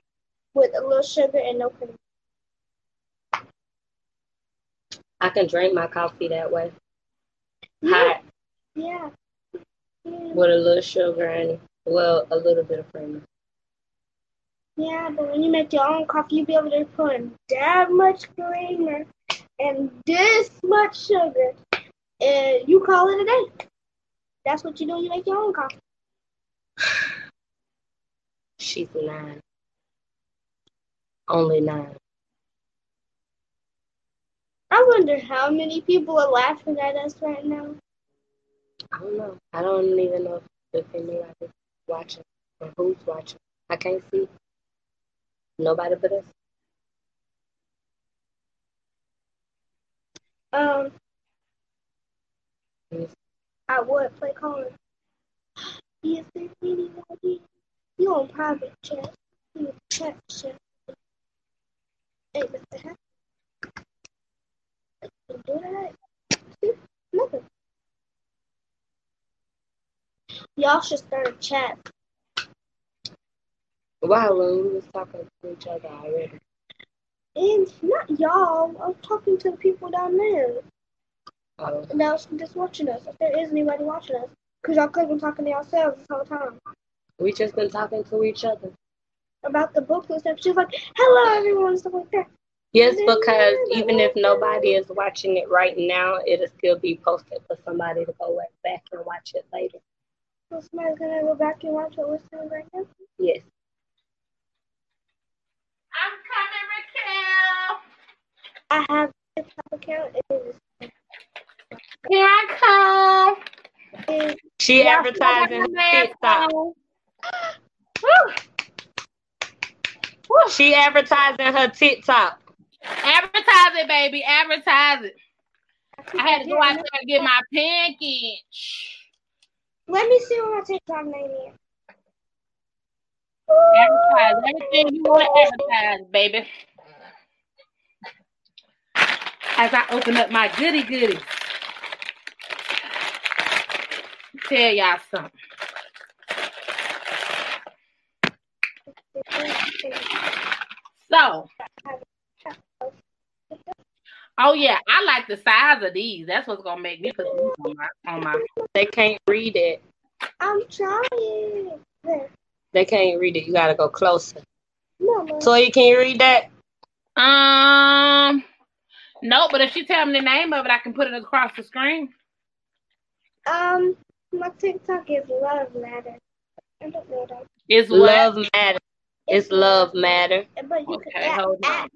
with a little sugar and no cream. I can drink my coffee that way. Yeah, Hot yeah. Yeah, with a little sugar and well, a little bit of creamer. yeah, but when you make your own coffee, you'll be able to put in that much creamer and this much sugar, and you call it a day. That's what you do. You make your own coffee. She's nine. Only nine. I wonder how many people are laughing at us right now. I don't know. I don't even know if anybody's watching or who's watching. I can't see. Nobody but us. Um, I would play cards. Is there anybody? You on private chat? You chat chat. Hey, Mr. You do that? See? Nothing. Y'all should start a chat. Wow, when we was talking to each other already. And not y'all. I'm talking to the people down there. Oh, And now just watching us. If there is anybody watching us. Because y'all could have been talking to yourselves this whole time. we just been talking to each other. About the book and stuff. She was like, hello everyone, and stuff like that. Yes, because even if nobody is watching it right now, it'll still be posted for somebody to go back and watch it later. So somebody's gonna go back and watch what we're saying right now. Yes. I'm coming, Raquel. I have a TikTok account. It is, Here I come. She Yeah, advertising I'm her TikTok. Woo. She advertising her TikTok. Advertise it, baby. Advertise it. I had to go out there and get my package. Let me see what my TikTok name is. Advertise everything you want to advertise, baby. As I open up my goody goody. Tell y'all something. So, oh yeah, I like the size of these. That's what's gonna make me put these on my on my. They can't read it. I'm trying. They can't read it. You gotta go closer. No, no. So you can read that? Um, no, but if she tell me the name of it, I can put it across the screen. Um, my TikTok is Love Matter. I don't know that. Is what? Love matter. It's love matter. But you Okay, can add, hold on.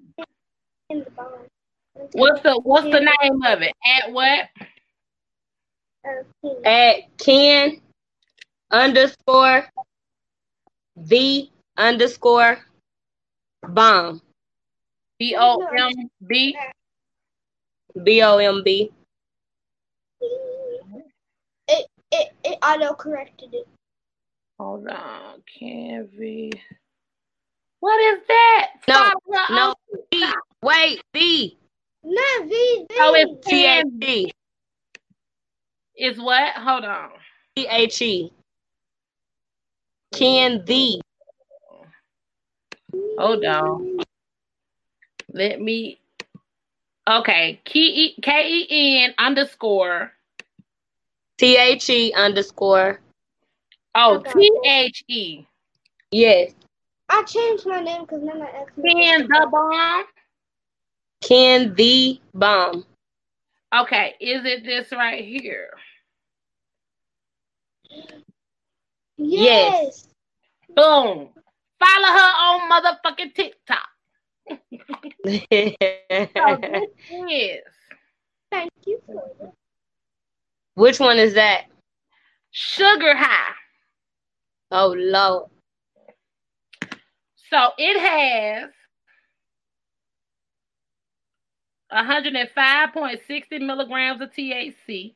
in the bottom. What's the What's the name of it? At what? Uh, At Ken underscore the underscore bomb. B O M B. B O M B. It it it auto corrected it. Hold on, oh, can Canvy. What is that? No, Stop No. B. Wait, B. Not V. V. Oh, it's T H Canvy. E. Is what? Hold on. T H E. Ken the. Hold on. Let me. Okay, K E K E N underscore. T H E underscore. Oh, T H E. Yes. I changed my name because then I asked me. Ken the bomb. Ken the bomb. Okay, is it this right here? Yes. Boom. Follow her on motherfucking TikTok. Oh, so this is Thank you that. Which one is that? Sugar High. Oh Lord. So it has 105.60 milligrams of THC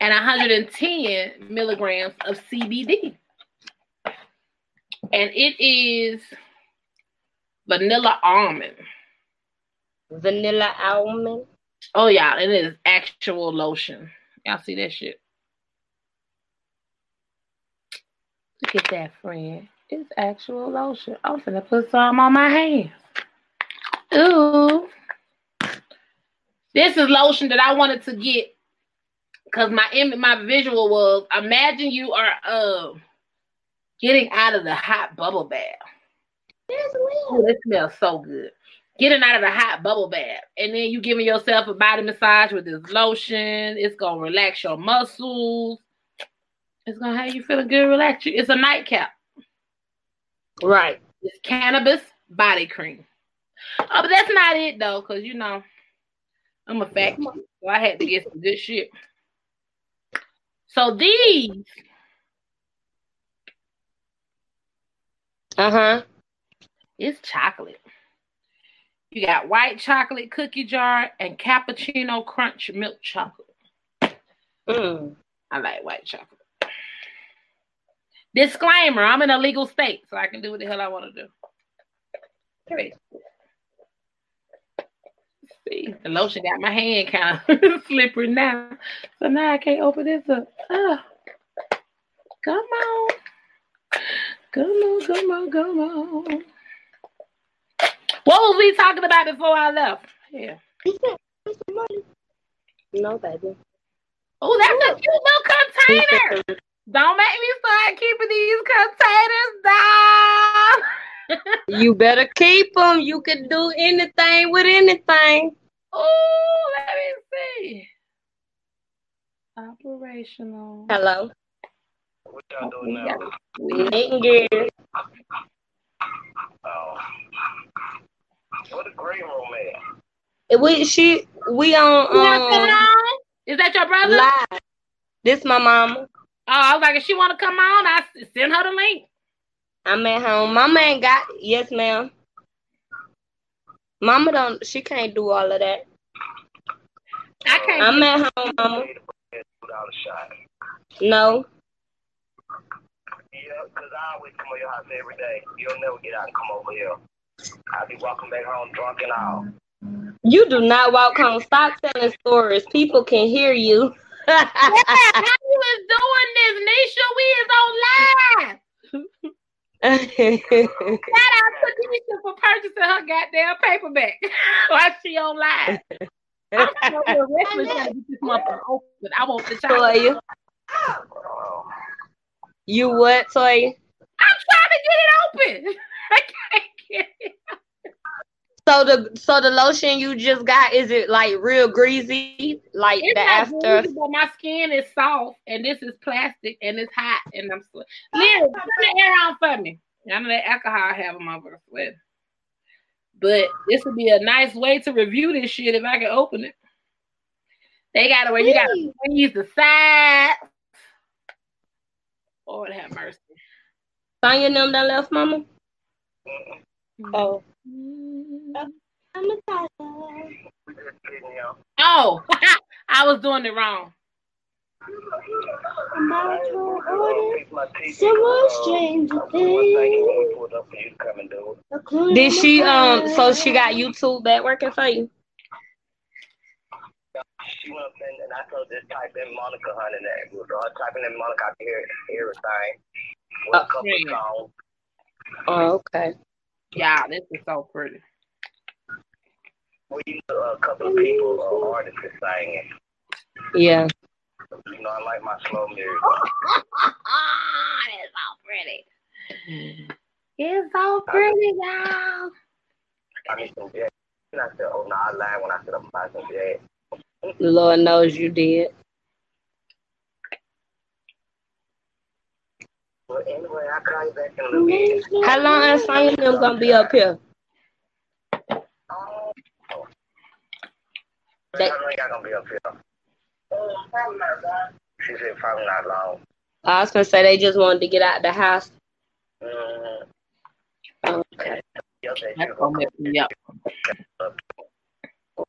and 110 milligrams of CBD. And it is vanilla almond. Vanilla almond. Oh yeah, it is actual lotion. Y'all see that shit? Look at that, friend. It's actual lotion. I'm finna put some on my hands. Ooh. This is lotion that I wanted to get because my im- my visual was imagine you are uh getting out of the hot bubble bath. Oh, it smells so good. Getting out of the hot bubble bath, and then you giving yourself a body massage with this lotion. It's gonna relax your muscles. It's gonna have you feeling good, relax you. It's a nightcap. Right. It's cannabis body cream. Oh, but that's not it though, because you know, I'm a fat kid, so I had to get some good shit. So these, Uh-huh. It's chocolate. You got white chocolate cookie jar and cappuccino crunch milk chocolate. Mm. I like white chocolate. Disclaimer: I'm in a legal state, so I can do what the hell I want to do. Period. See, the lotion got my hand kind of slippery now, so now I can't open this up. Oh, come on, come on, come on, come on. What was we talking about before I left? Yeah. No, baby. Oh, that's a cute little container. Don't make me start keeping these containers down. You better keep them. You can do anything with anything. Oh, let me see. Operational. Hello. What y'all doing now? we- Knitting gear. Oh. What the green room at? We she we on You um? Is that your brother? live. This my mama. Oh, I was like, if she want to come on, I send her the link. I'm at home. Mama ain't got yes, ma'am. Mama don't she can't do all of that. I can't. I'm at home, mama. Two dollar shot. No. Yeah, cause I always come over your house every day. You'll never get out and come over here. I'll be walking back home drunk and all. You do not walk home. Stop telling stories. People can hear you. Yeah, how you is doing this, Nisha? We is on live. Shout out to Nisha for purchasing her goddamn paperback while she on live. I'm so restless trying to get this motherfucker open. I want the chocolate. Toya. Oh. You what, Toya? I'm trying to get it open. I can't get it. So the so the lotion you just got is it like real greasy? Like It's the not after greasy, but my skin is soft, and this is plastic, and it's hot, and I'm sweating. Liz, turn the air on for me. I know that alcohol I have a motherfucker sweating. But this would be a nice way to review this shit if I can open it. They got it where you got to squeeze the side. Lord have mercy. Sonya and them that left mama? Oh. I'm a tiger. We just kidding, y'all. Oh, I was doing it wrong. I'm about to order Fix my teeth. some more stranger one thing when things. we pulled up for you to come and do. A clue Did she um so she got YouTube back working for you? She went up and, and I told her just type in Monica honey name. With her typing in Monica, I can hear everything. With Uh, a couple yeah. of songs. Oh, okay. Yeah, this is so pretty. We used a couple of people, uh, artists that singing. Yeah. You know, I like my slow music. it's so pretty. It's so pretty, y'all. I need some jazz. And I said, oh, no, I lied when I said I'm buying some jazz. Lord knows you did. Anyway, I'll call you back in a little bit. How long is Sonya gonna be up here? They- I think I'm going to be up here. She said probably not long. I was gonna say they just wanted to get out of the house. Mm, Okay. That's gonna mess me up.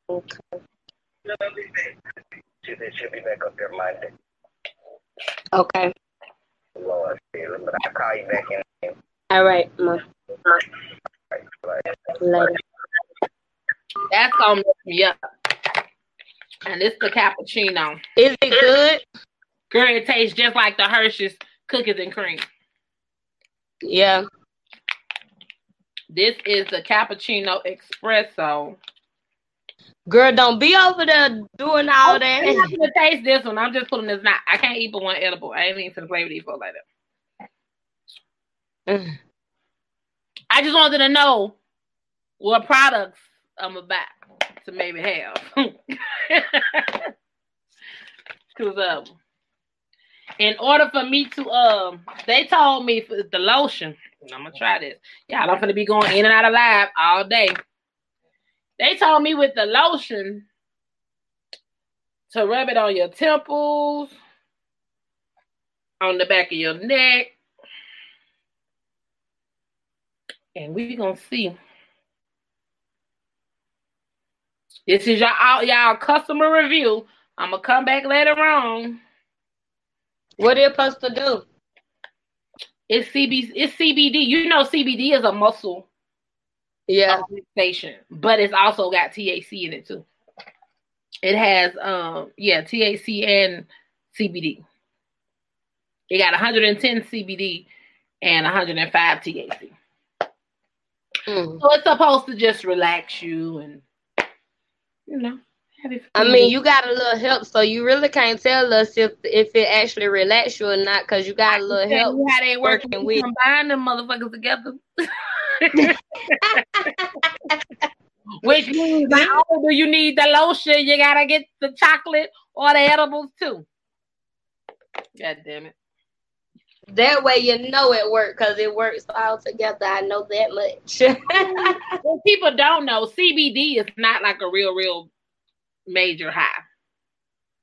Okay. She they should be back up there Monday. Okay. Lord, but I'll call you back in. All right, ma. Later. That's gonna mess me up. And it's the cappuccino. Is it good? Girl, it tastes just like the Hershey's cookies and cream. Yeah. This is the cappuccino espresso. Girl, don't be over there doing all I'm that. not gonna taste this one. I'm just putting this not. I can't eat but one edible. I ain't even gonna play with these folks like that. I just wanted to know what products I'm about to maybe have. Cause um, in order for me to um, they told me for the lotion. I'm gonna try this. Y'all, I'm gonna be going in and out of live all day. They told me with the lotion to rub it on your temples, on the back of your neck, and we gonna see. This is y'all y'all customer review. I'm gonna come back later on. What they supposed to do? It's CB, it's CBD. You know CBD is a muscle Yeah. station, but it's also got THC in it too. It has um yeah, THC and CBD. It got 110 CBD and 105 THC. Mm. So it's supposed to just relax you and you know. I mean, you got a little help, so you really can't tell us if if it actually relax you or not, because you got a little help. how they work working you with- combine them motherfuckers together. Which means not only do you need the lotion, you gotta get the chocolate or the edibles too. God damn it. That way you know it worked because it works all together. I know that much. What people don't know, CBD is not like a real, real major high.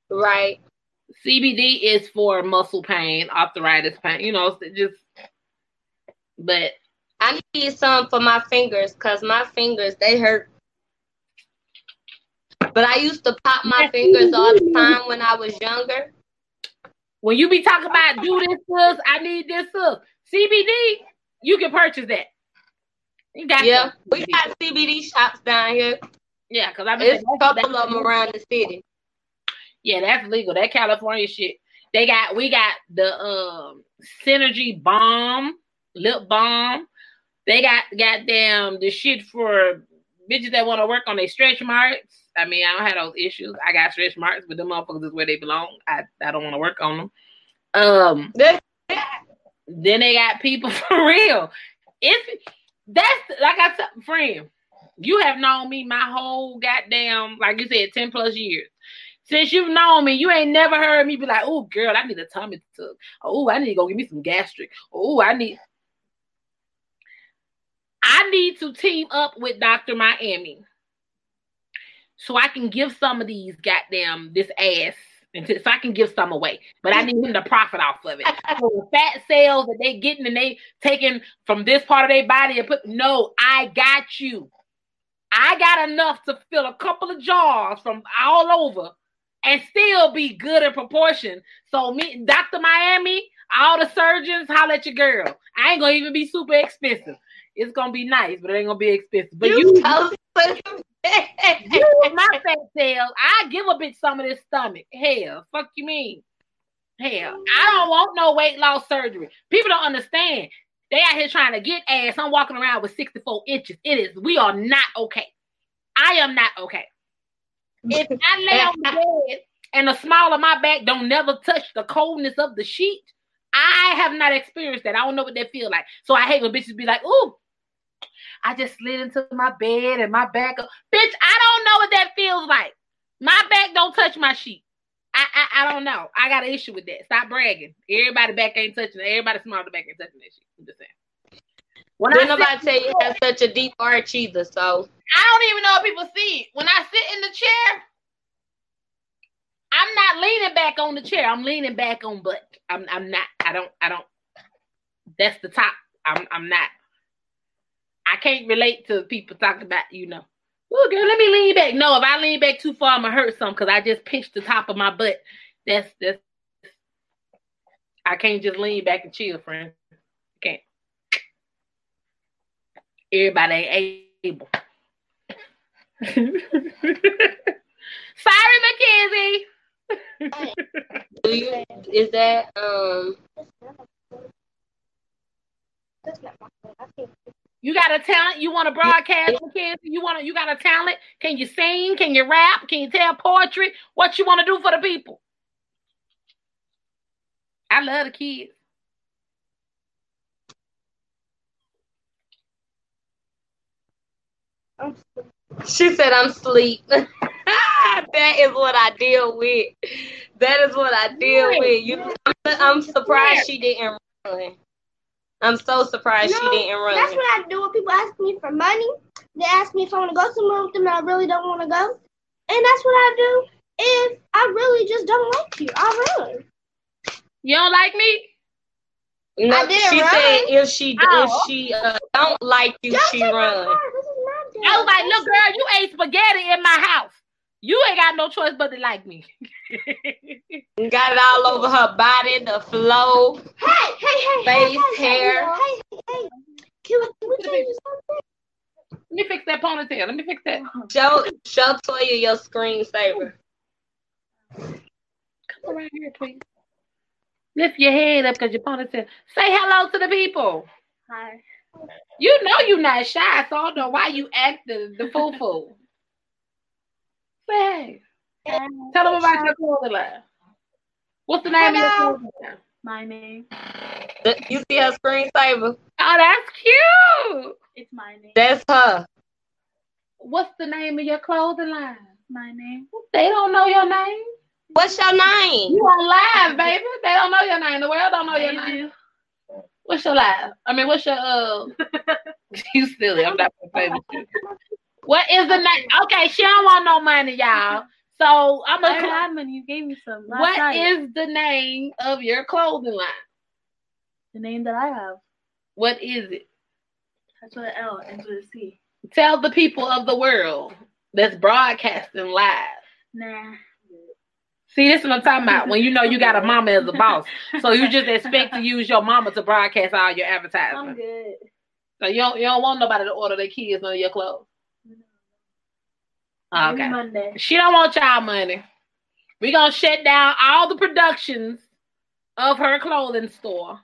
right. CBD is for muscle pain, arthritis pain, you know, just but I need some for my fingers, because my fingers, they hurt. But I used to pop my fingers all the time when I was younger. when you be talking about do this, sis, I need this, sis. CBD, you can purchase that. You got Yeah, we got CBD shops down here. yeah, because I There's mean, a couple of them around the city. Yeah, that's legal. That California shit. They got we got the um Synergy Bomb, Lip Balm. They got goddamn the shit for bitches that want to work on their stretch marks. I mean, I don't have those issues. I got stretch marks, but them motherfuckers is where they belong. I, I don't want to work on them. Um, then they got people for real. It's that's like I said, friend. You have known me my whole goddamn, like you said, ten plus years. Since you've known me, you ain't never heard me be like, "Oh, girl, I need a tummy tuck. Oh, I need to go get me some gastric. Oh, I need." I need to team up with Dr. Miami so I can give some of these goddamn this ass and so I can give some away. But I need him to profit off of it. So the fat sales that they getting and they taking from this part of their body and put no, I got you. I got enough to fill a couple of jars from all over and still be good in proportion. So me, Dr. Miami, all the surgeons, holla at your girl. I ain't gonna even be super expensive. It's gonna be nice, but it ain't gonna be expensive. But you, you so you my fat cells, I give a bitch some of this stomach. Hell, fuck you mean? Hell, I don't want no weight loss surgery. People don't understand. They out here trying to get ass. I'm walking around with 64 inches. It is, we are not okay. I am not okay. If I lay on the bed and the small of my back don't never touch the coldness of the sheet, I have not experienced that. I don't know what that feel like. So I hate when bitches be like, ooh, I just slid into my bed and my back. Bitch, I don't know what that feels like. My back don't touch my sheet. I, I I don't know. I got an issue with that. Stop bragging. Everybody back ain't touching it. Everybody small the back ain't touching that shit. I'm just saying. When Didn't I nobody tell you have such a deep arch either, so I don't even know if people see it. When I sit in the chair, I'm not leaning back on the chair. I'm leaning back on butt. I'm I'm not. I I don't I don't that's the top. I'm I'm not. I can't relate to people talking about, you know, oh girl, let me lean back. No, if I lean back too far, I'm gonna hurt something because I just pinched the top of my butt. That's that's I can't just lean back and chill, friend. Can't. Everybody ain't able. Sorry, Mackenzie. Do you, is that um. You got a talent. You want to broadcast, Mackenzie? You want to? You got a talent? Can you sing? Can you rap? Can you tell poetry? What you want to do for the people? I love the kids. She said I'm sleep. that is what I deal with. That is what I deal Right. with. You, I'm, I'm surprised she didn't run. I'm so surprised she didn't run. That's what I do when people ask me for money. They ask me if I want to go somewhere with them and I really don't want to go. And that's what I do if I really just don't like you. I run. You don't like me? No, I didn't she run. said if she Oh. if she uh, don't like you, Don't she run. This is not I was like, look, girl, you ate spaghetti in my house. You ain't got no choice but to like me. Got it all over her body, the flow. Hey, hey, hey, Face, hey, hey, hair. Hey, hey, hey. Can we, can we tell something? Let me fix that ponytail. Let me fix that. Show show Toya your screensaver. Come around here, please. Lift your head up because your ponytail. Say hello to the people. Hi. You know you're not shy, so I don't know why you act the, the fool fool. Say hey. Tell them about your clothing line. What's the name of your clothing line? My name. You see her screensaver? Oh, that's cute. It's my name. That's her. What's the name of your clothing line? My name. They don't know your name. What's your name? You on live, baby. They don't know your name. The world don't know your They name. do. What's your live? I mean, what's your uh? you silly. I'm not gonna play with you. What is the name? Okay, she don't want no money, y'all. So I'm I gonna. had money. You gave me some. Last What night. is the name of your clothing line? the name that I have? What is it? That's with an L and with a C. Tell the people of the world that's broadcasting live. Nah. See, this is what I'm talking about. When you know you got a mama as a boss, so you just expect to use your mama to broadcast all your advertising. I'm advertisements. good. So you don't you don't want nobody to order their kids none of your clothes. Ah, Maybe Okay. Monday. She don't want y'all money. We gonna shut down all the productions of her clothing store.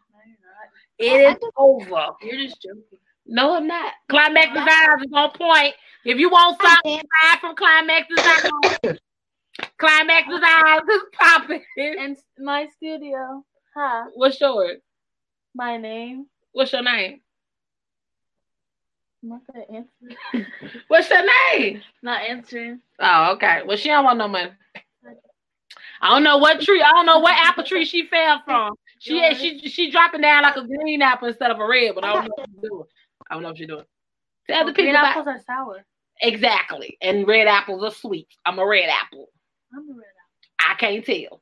No. It is over. You're just joking. No, I'm not. Climax Designs is on point. If you want something buy from Climax Designs, Climax Designs is popping. And my studio. Huh. What's yours? My name. What's your name? Not gonna. What's your name? Not answering. Oh, okay. Well, she don't want no money. I don't know what tree. I don't know what apple tree she fell from. She she she dropping down like a green apple instead of a red, but I don't know what she's doing. I don't know what she's doing. Tell the people green about apples are sour. exactly. And red apples are sweet. I'm a red apple. I'm a red apple. I can't tell.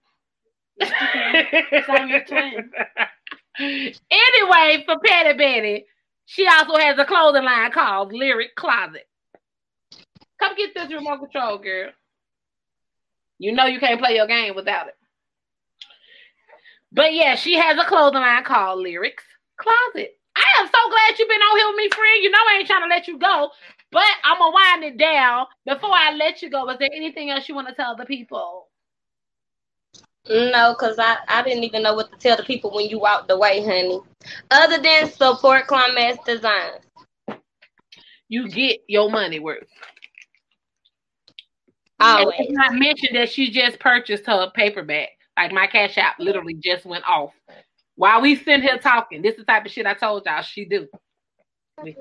apple. I'm your twin. anyway, for Patty Betty, she also has a clothing line called Lyric Closet. Come get this remote control, girl. You know you can't play your game without it. But yeah, she has a clothing line called Lyrics Closet. I am so glad you've been on here with me, friend. You know I ain't trying to let you go, but I'm gonna wind it down before I let you go. Is there anything else you want to tell the people? No, because I, I didn't even know what to tell the people when you walked away, honey. Other than support Climax Designs. You get your money worth. And Always. It's not mentioned that she just purchased her paperback. Like my cash app literally just went off. While we sitting here talking, this is the type of shit I told y'all she do. You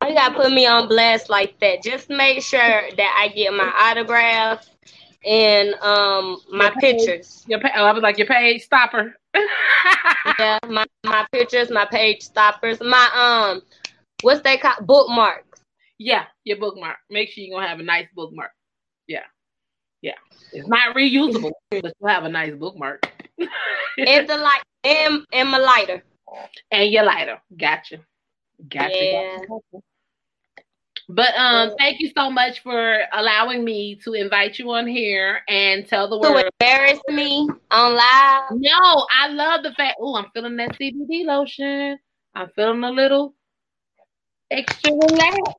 gotta put me on blast like that. Just make sure that I get my autograph and um my pictures. Your pa- oh, I was like your page stopper. Yeah, my, my pictures, my page stoppers, my um what's they call bookmarks. yeah, your bookmark. Make sure you're gonna have a nice bookmark. Yeah. Yeah. It's not reusable, but you'll have a nice bookmark. and the light and, and my lighter. and your lighter. Gotcha. Gotcha. Yeah. gotcha, gotcha. But um, thank you so much for allowing me to invite you on here and tell the world To world. embarrass me on live. No, I love the fact. Oh, I'm feeling that CBD lotion. I'm feeling a little extra relaxed.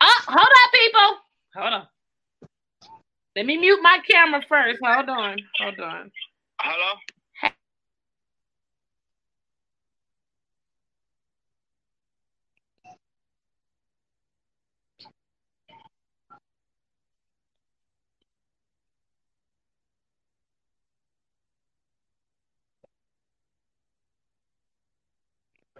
Oh, hold on, people. Hold on. Let me mute my camera first. Hold on. Hold on. Hello?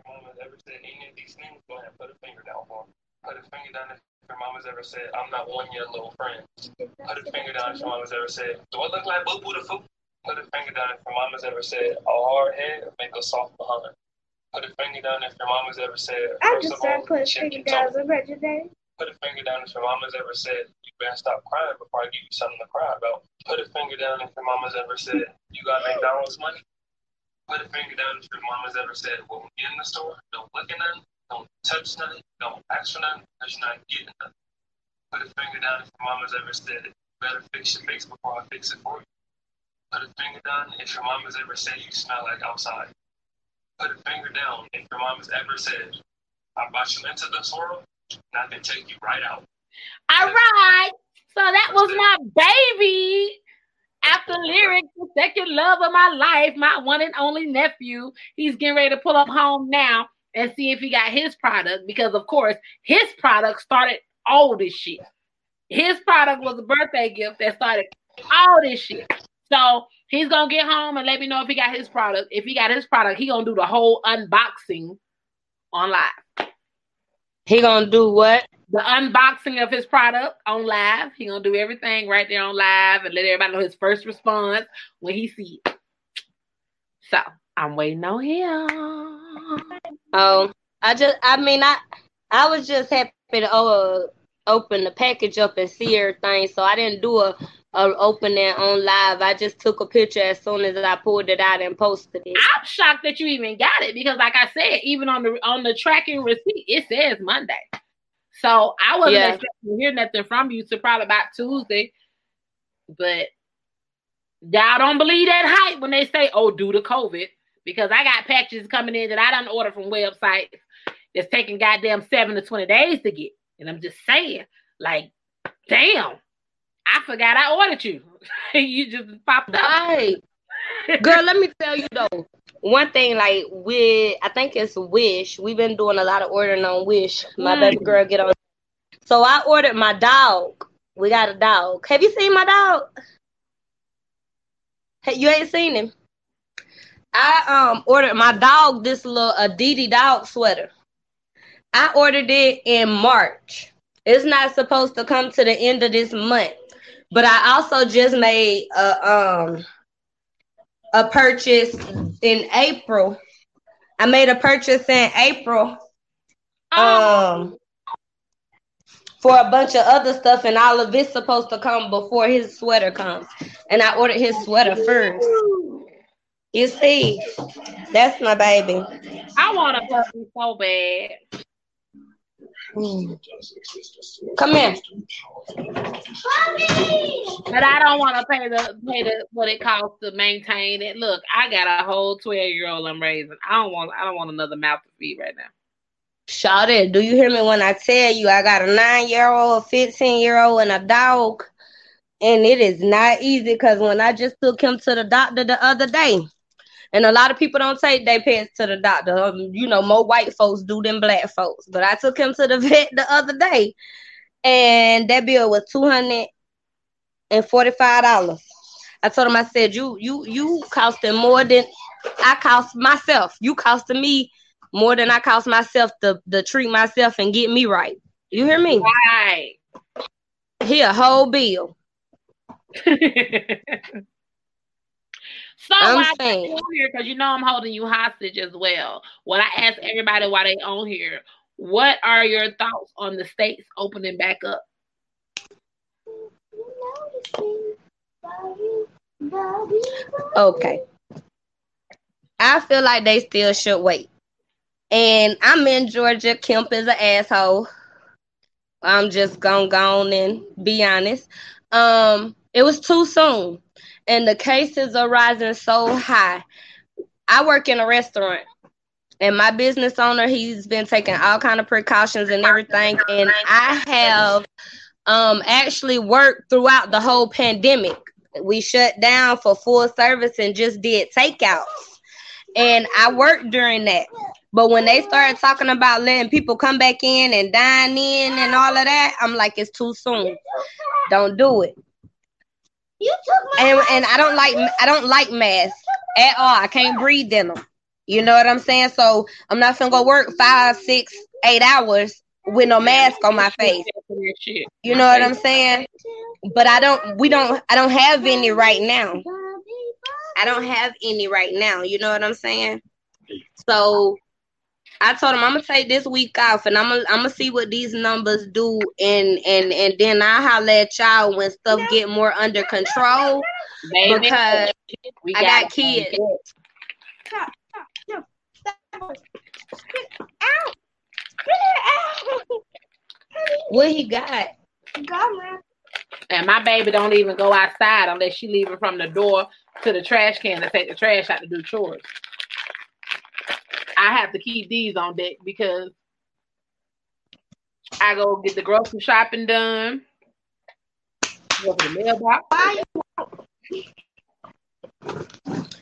Mama's ever said any of these things, go ahead, and put a finger down for 'em. Put a finger down if your mama's ever said, I'm not one of your little friend. Put a finger down if your mama's ever said, Do I look like Boo Boo the Fool? Put a finger down if your mama's ever said, A hard head make a soft behind. Put a finger down if your mama's ever said, I just started putting finger down Reggie Day. Put a finger down if your mama's ever said, You better stop crying before I give you something to cry about. Put a finger down if your mama's ever said, You got McDonald's money? Put a finger down if your mama's ever said, Well, when you're in the store, don't look at nothing, don't touch nothing, don't ask for nothing, because you're not getting nothing. Put a finger down if your mama's ever said, You better fix your face before I fix it for you. Put a finger down if your mama's ever said, You smell like outside. Put a finger down if your mama's ever said, I brought you into this world, and I can take you right out. All right. So that was my baby. After Lyric's, the second love of my life, my one and only nephew. He's getting ready to pull up home now and see if he got his product because, of course, his product started all this shit. His product was a birthday gift that started all this shit. So he's gonna get home and let me know if he got his product. If he got his product, he gonna do the whole unboxing on live. He gonna do what? The unboxing of his product on live. He gonna do everything right there on live and let everybody know his first response when he see it. So I'm waiting on him. Oh, I just, I mean, I, I was just happy to uh, open the package up and see everything. So I didn't do a, a opening on live. I just took a picture as soon as I pulled it out and posted it. I'm shocked that you even got it because, like I said, even on the on the tracking receipt, it says Monday. So I wasn't Yeah. expecting to hear nothing from you to probably about Tuesday. But y'all don't believe that hype when they say, "Oh, due to COVID," because I got packages coming in that I don't order from websites that's taking goddamn seven to twenty days to get, and I'm just saying, like, damn, I forgot I ordered you. you just popped up. Right. Girl, let me tell you though. One thing, like with I think it's Wish. We've been doing a lot of ordering on Wish. My Mm. baby girl get on. So I ordered my dog. We got a dog. Have you seen my dog? Hey, you ain't seen him. I um ordered my dog this little Adidas dog sweater. I ordered it in March. It's not supposed to come to the end of this month, but I also just made a um a purchase in April. I made a purchase in April um for a bunch of other stuff and all of it's supposed to come before his sweater comes. And I ordered his sweater first. You see, that's my baby. I want a puppy so bad. Come here. But I don't want to pay the pay the what it costs to maintain it. Look, I got a whole twelve year old I'm raising. I don't want I don't want another mouth to feed right now. Shout it. Do you hear me when I tell you I got a nine year old, a 15 year old, and a dog? And it is not easy because when I just took him to the doctor the other day, and a lot of people don't take their pets to the doctor. Um, you know, more white folks do than black folks. But I took him to the vet the other day, and that bill was two hundred and forty-five dollars. I told him, I said, you you you costing more than I cost myself. You costing me more than I cost myself to, to treat myself and get me right. You hear me? Right. Here, a whole bill. so I'm why saying. you on here? Because you know I'm holding you hostage as well. When I ask everybody why they on here, what are your thoughts on the states opening back up? Okay. I feel like they still should wait. And I'm in Georgia. Kemp is an asshole. I'm just gonna go on and be honest. Um, it was too soon, and the cases are rising so high. I work in a restaurant, and my business owner he's been taking all kind of precautions and everything, and I have um actually worked throughout the whole pandemic. We shut down for full service and just did takeouts, and I worked during that. But when they started talking about letting people come back in and dine in and all of that, I'm like, it's too soon. Don't do it. You took my And and I don't like I don't like masks at all. I can't breathe in them. You know what I'm saying? So I'm not gonna go work five, six, eight hours with no mask on my face. You know what I'm saying? But I don't. We don't. I don't have any right now. I don't have any right now. You know what I'm saying? So I told him I'm gonna take this week off and I'm gonna I'm gonna see what these numbers do and and and then I'll holler at y'all when stuff get more under control Baby, because I got kids. Stop, stop, no, stop. Spit out. Spit out. what he got. Go. And my baby don't even go outside unless she leaving from the door to the trash can to take the trash out to do chores. I have to keep these on deck because I go get the grocery shopping done. Go to the mailbox.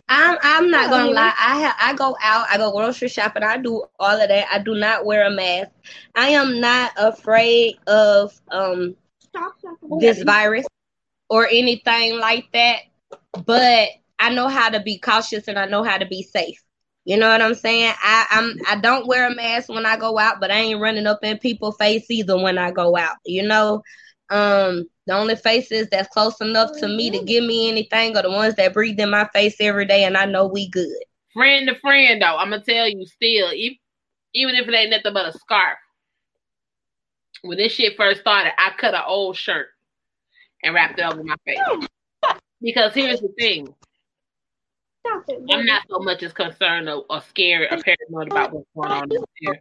I'm I'm not gonna lie. I ha- I go out. I go grocery shopping. I do all of that. I do not wear a mask. I am not afraid of um Stop, stop. this virus or anything like that. But I know how to be cautious and I know how to be safe. You know what I'm saying? I, I'm I don't wear a mask when I go out, but I ain't running up in people's face either when I go out. You know, um, the only faces that's close enough to me to give me anything are the ones that breathe in my face every day, and I know we good. Friend to friend, though, I'm gonna tell you still, even if it ain't nothing but a scarf. When this shit first started, I cut an old shirt and wrapped it over my face. Because here's the thing. Stop it. I'm not so much as concerned or, or scared or paranoid about what's going on this year.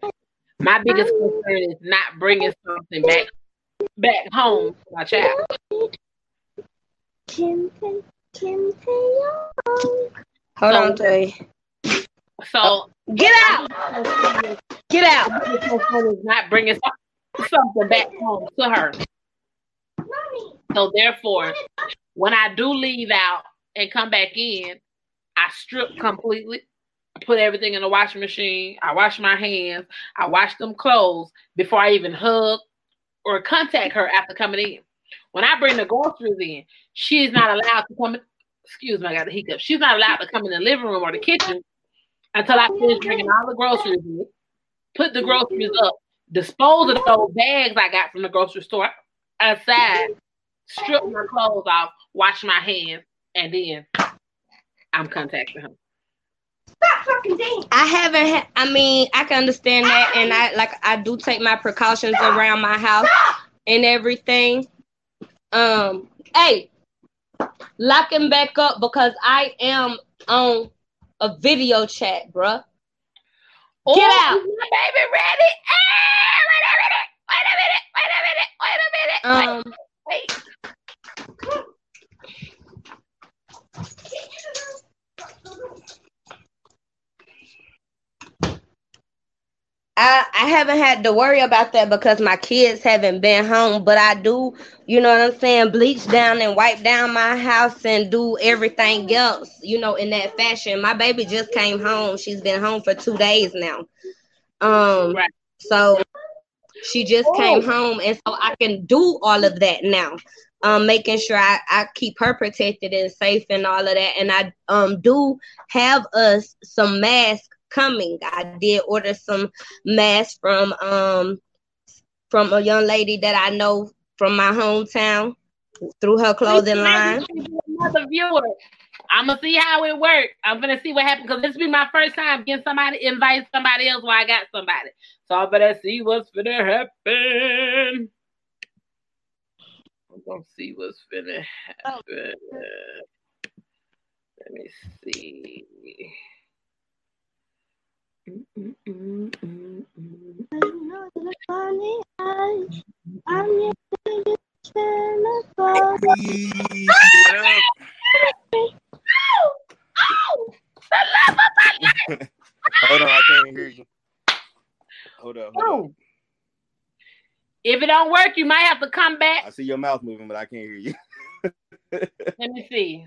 My biggest concern is not bringing something back back home to my child. Kim Tae- Kim Hold So- on, Tay. So oh, Get out! Get out! my concern is not bringing something back home to her. So therefore, when I do leave out and come back in, I strip completely. I put everything in the washing machine. I wash my hands. I wash them clothes before I even hug or contact her after coming in. When I bring the groceries in, she is not allowed to come. In, excuse me, I got the hiccup. She's not allowed to come in the living room or the kitchen until I finish bringing all the groceries in. Put the groceries up. Dispose of those bags I got from the grocery store aside. Strip my clothes off. Wash my hands, and then I'm contacting her. Stop fucking dancing. I haven't. Ha- I mean, I can understand that, and I like I do take my precautions around my house and everything. Um, hey, locking back up because I am on a video chat, bruh. Oh, Get out. my baby ready? Ah, wait a minute. Wait a minute. Wait a minute. Wait a minute. Um, Wait. wait. I I haven't had to worry about that because my kids haven't been home, but I do, you know what I'm saying, bleach down and wipe down my house and do everything else, you know, in that fashion. My baby just came home. She's been home for two days now. Um Right. so she just came home and so I can do all of that now. Um making sure I, I keep her protected and safe and all of that. And I um do have us some masks coming. I did order some masks from um from a young lady that I know from my hometown through her clothing line. Another viewer. I'm gonna see how it works. I'm gonna see what happens because this will be my first time getting somebody invite somebody else while I got somebody. So I better see what's gonna happen gonna see what's gonna oh. happen. Let me see. Hold on, I can't hear you. Hold on. Hold on. Oh. If it don't work, you might have to come back. I see your mouth moving, but I can't hear you. Let me see.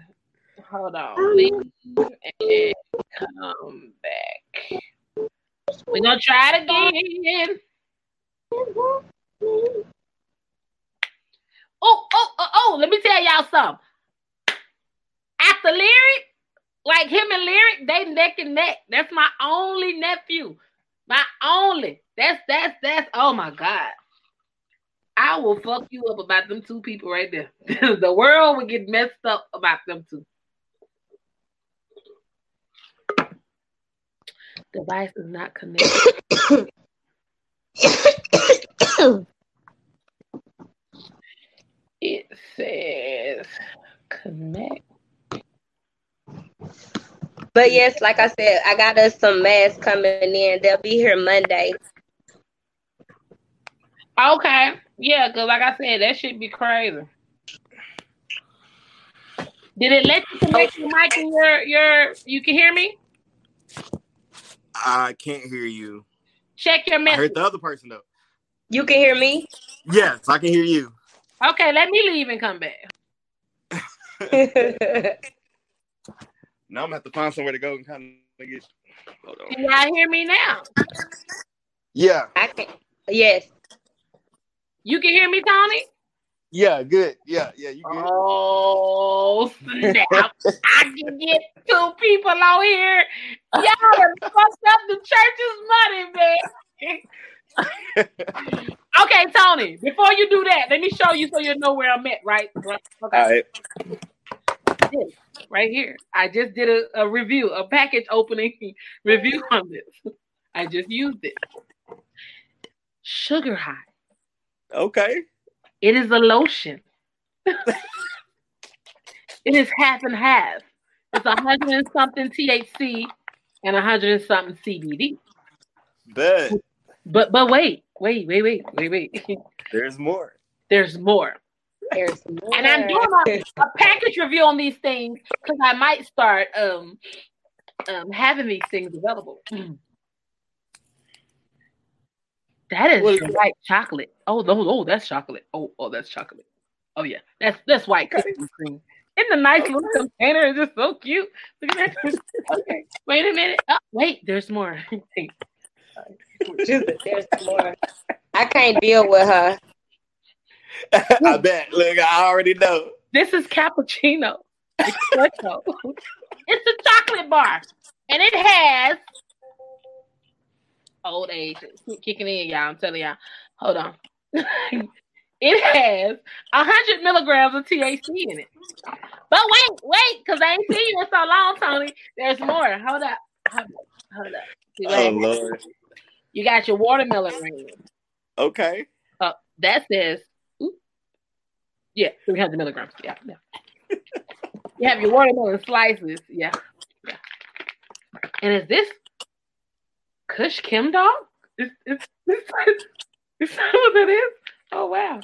Hold on. Leave and come back. We're gonna try it again. Oh, oh, oh, oh, let me tell y'all something. After Lyric, like him and Lyric, they neck and neck. That's my only nephew. My only. That's that's that's oh my God. I will fuck you up about them two people right there. the world would get messed up about them two. Device is not connected. It says connect. But yes, like I said, I got us some masks coming in. They'll be here Monday. Okay. Yeah, because like I said, that should be crazy. Did it let you connect your mic and your your you can hear me? I can't hear you. Check your I message. heard the other person though. You can hear me? Yes, I can hear you. Okay, let me leave and come back. Now I'm gonna have to find somewhere to go and kind of get. Hold on. Can y'all hear me now? Yeah, I can yes. You can hear me, Tony? yeah, good. Yeah, yeah, you good. Oh snap! I can get two people out here. Y'all done fucked up the church's money, man. okay, Tony. Before you do that, let me show you so you know where I'm at. Right? Right. Okay. All right. Right here. I just did a, a review, a package opening review on this. I just used it. Sugar high. Okay. It is a lotion. it is half and half. It's a hundred and something THC and a hundred and something CBD. But But but wait, wait, wait, wait, wait, wait. There's more. There's more. There's more. And I'm doing a, a package review on these things because I might start um um having these things available. That is What is it? white chocolate. Oh, no, oh, that's chocolate. Oh, oh, that's chocolate. Oh yeah, that's that's white Krispy Kreme. In the nice little container, it's just so cute. Look at that. Okay, wait a minute. Oh, wait, there's more. There's more. I can't deal with her. I bet. Look, I already know. This is cappuccino. Espresso. it's a chocolate bar, and it has old age kicking in, y'all. I'm telling y'all. Hold on. it has hundred milligrams of THC in it. But wait, wait, because I ain't seen you in so long, Tony. There's more. Hold up. Hold up. Hold up. See, Oh. Lord. You got your watermelon ring. Okay. Uh, that says, oop, yeah, 300 milligrams. Yeah, yeah. you have your watermelon slices. Yeah, yeah. And is this Kush Kim dog? Is, is, is, is that what that is? Oh, wow.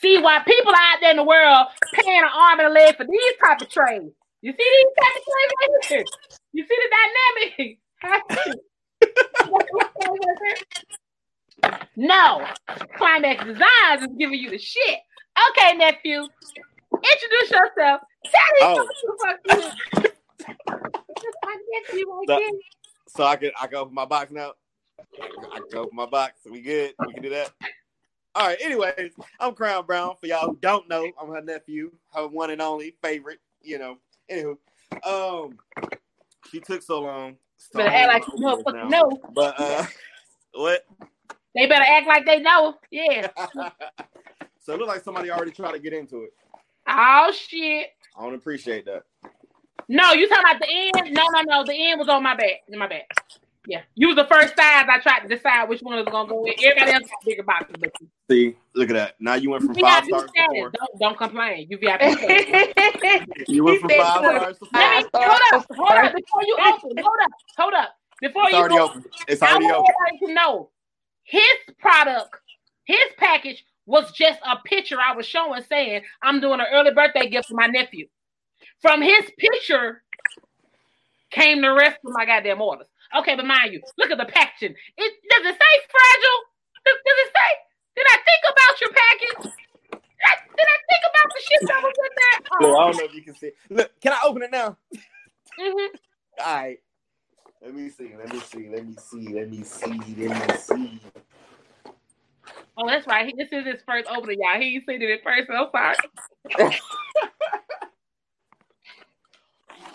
See why people out there in the world paying an arm and a leg for these type of trades. You see these type of trades right here? You see the dynamic? no. Climax Designs is giving you the shit. Okay, nephew. Introduce yourself. Tell me Oh. who the fuck you is. My nephew right there. So I can I can open my box now. I can open my box. We good? We can do that. All right. Anyways, I'm Crown Brown. For y'all who don't know, I'm her nephew, her one and only favorite. You know. Anywho, um, she took so long. so Better act like you motherfucking know. But uh, what? They better act like they know. Yeah. so it looked like somebody already tried to get into it. Oh shit. I don't appreciate that. No, you talking about the end? No, no, no. The end was on my back. In my back. Yeah. You was the first size I tried to decide which one was gonna go in. Everybody else got bigger boxes, but you See, look at that. Now you went from VIP five stars to four. Don't don't complain. You VIP. You went from five stars to Let me hold up, hold up before you open. Hold up, hold up. Before It's you already open, open. It's I want open. everybody to know his product, his package was just a picture I was showing saying I'm doing an early birthday gift for my nephew. From his picture came the rest of my goddamn orders. Okay, but mind you, look at the packaging. It does it say fragile? Does, does it say? Did I think about your package? Did I, did I think about the shit that was in there? Look, I Oh, don't know if you can see. Look, can I open it now? mhm. All right. Let me see. Let me see. Let me see. Let me see. Let me see. oh that's right. He- This is his first opening, y'all. He ain't seen it at first. so I'm sorry.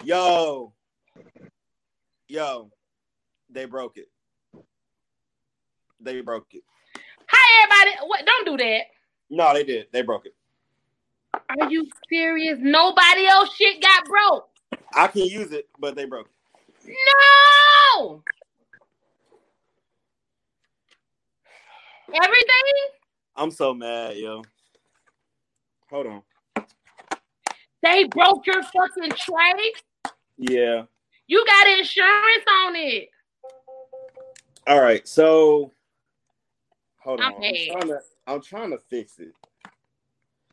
Yo. Yo. They broke it. They broke it. Hi, everybody. What? Don't do that. No, they did. They broke it. Are you serious? Nobody else shit got broke. I can use it, but they broke it. No. Everything I'm so mad, yo. Hold on. they broke your fucking tray. Yeah. You got insurance on it. All right. So hold I'm on. I'm trying to I'm trying to fix it.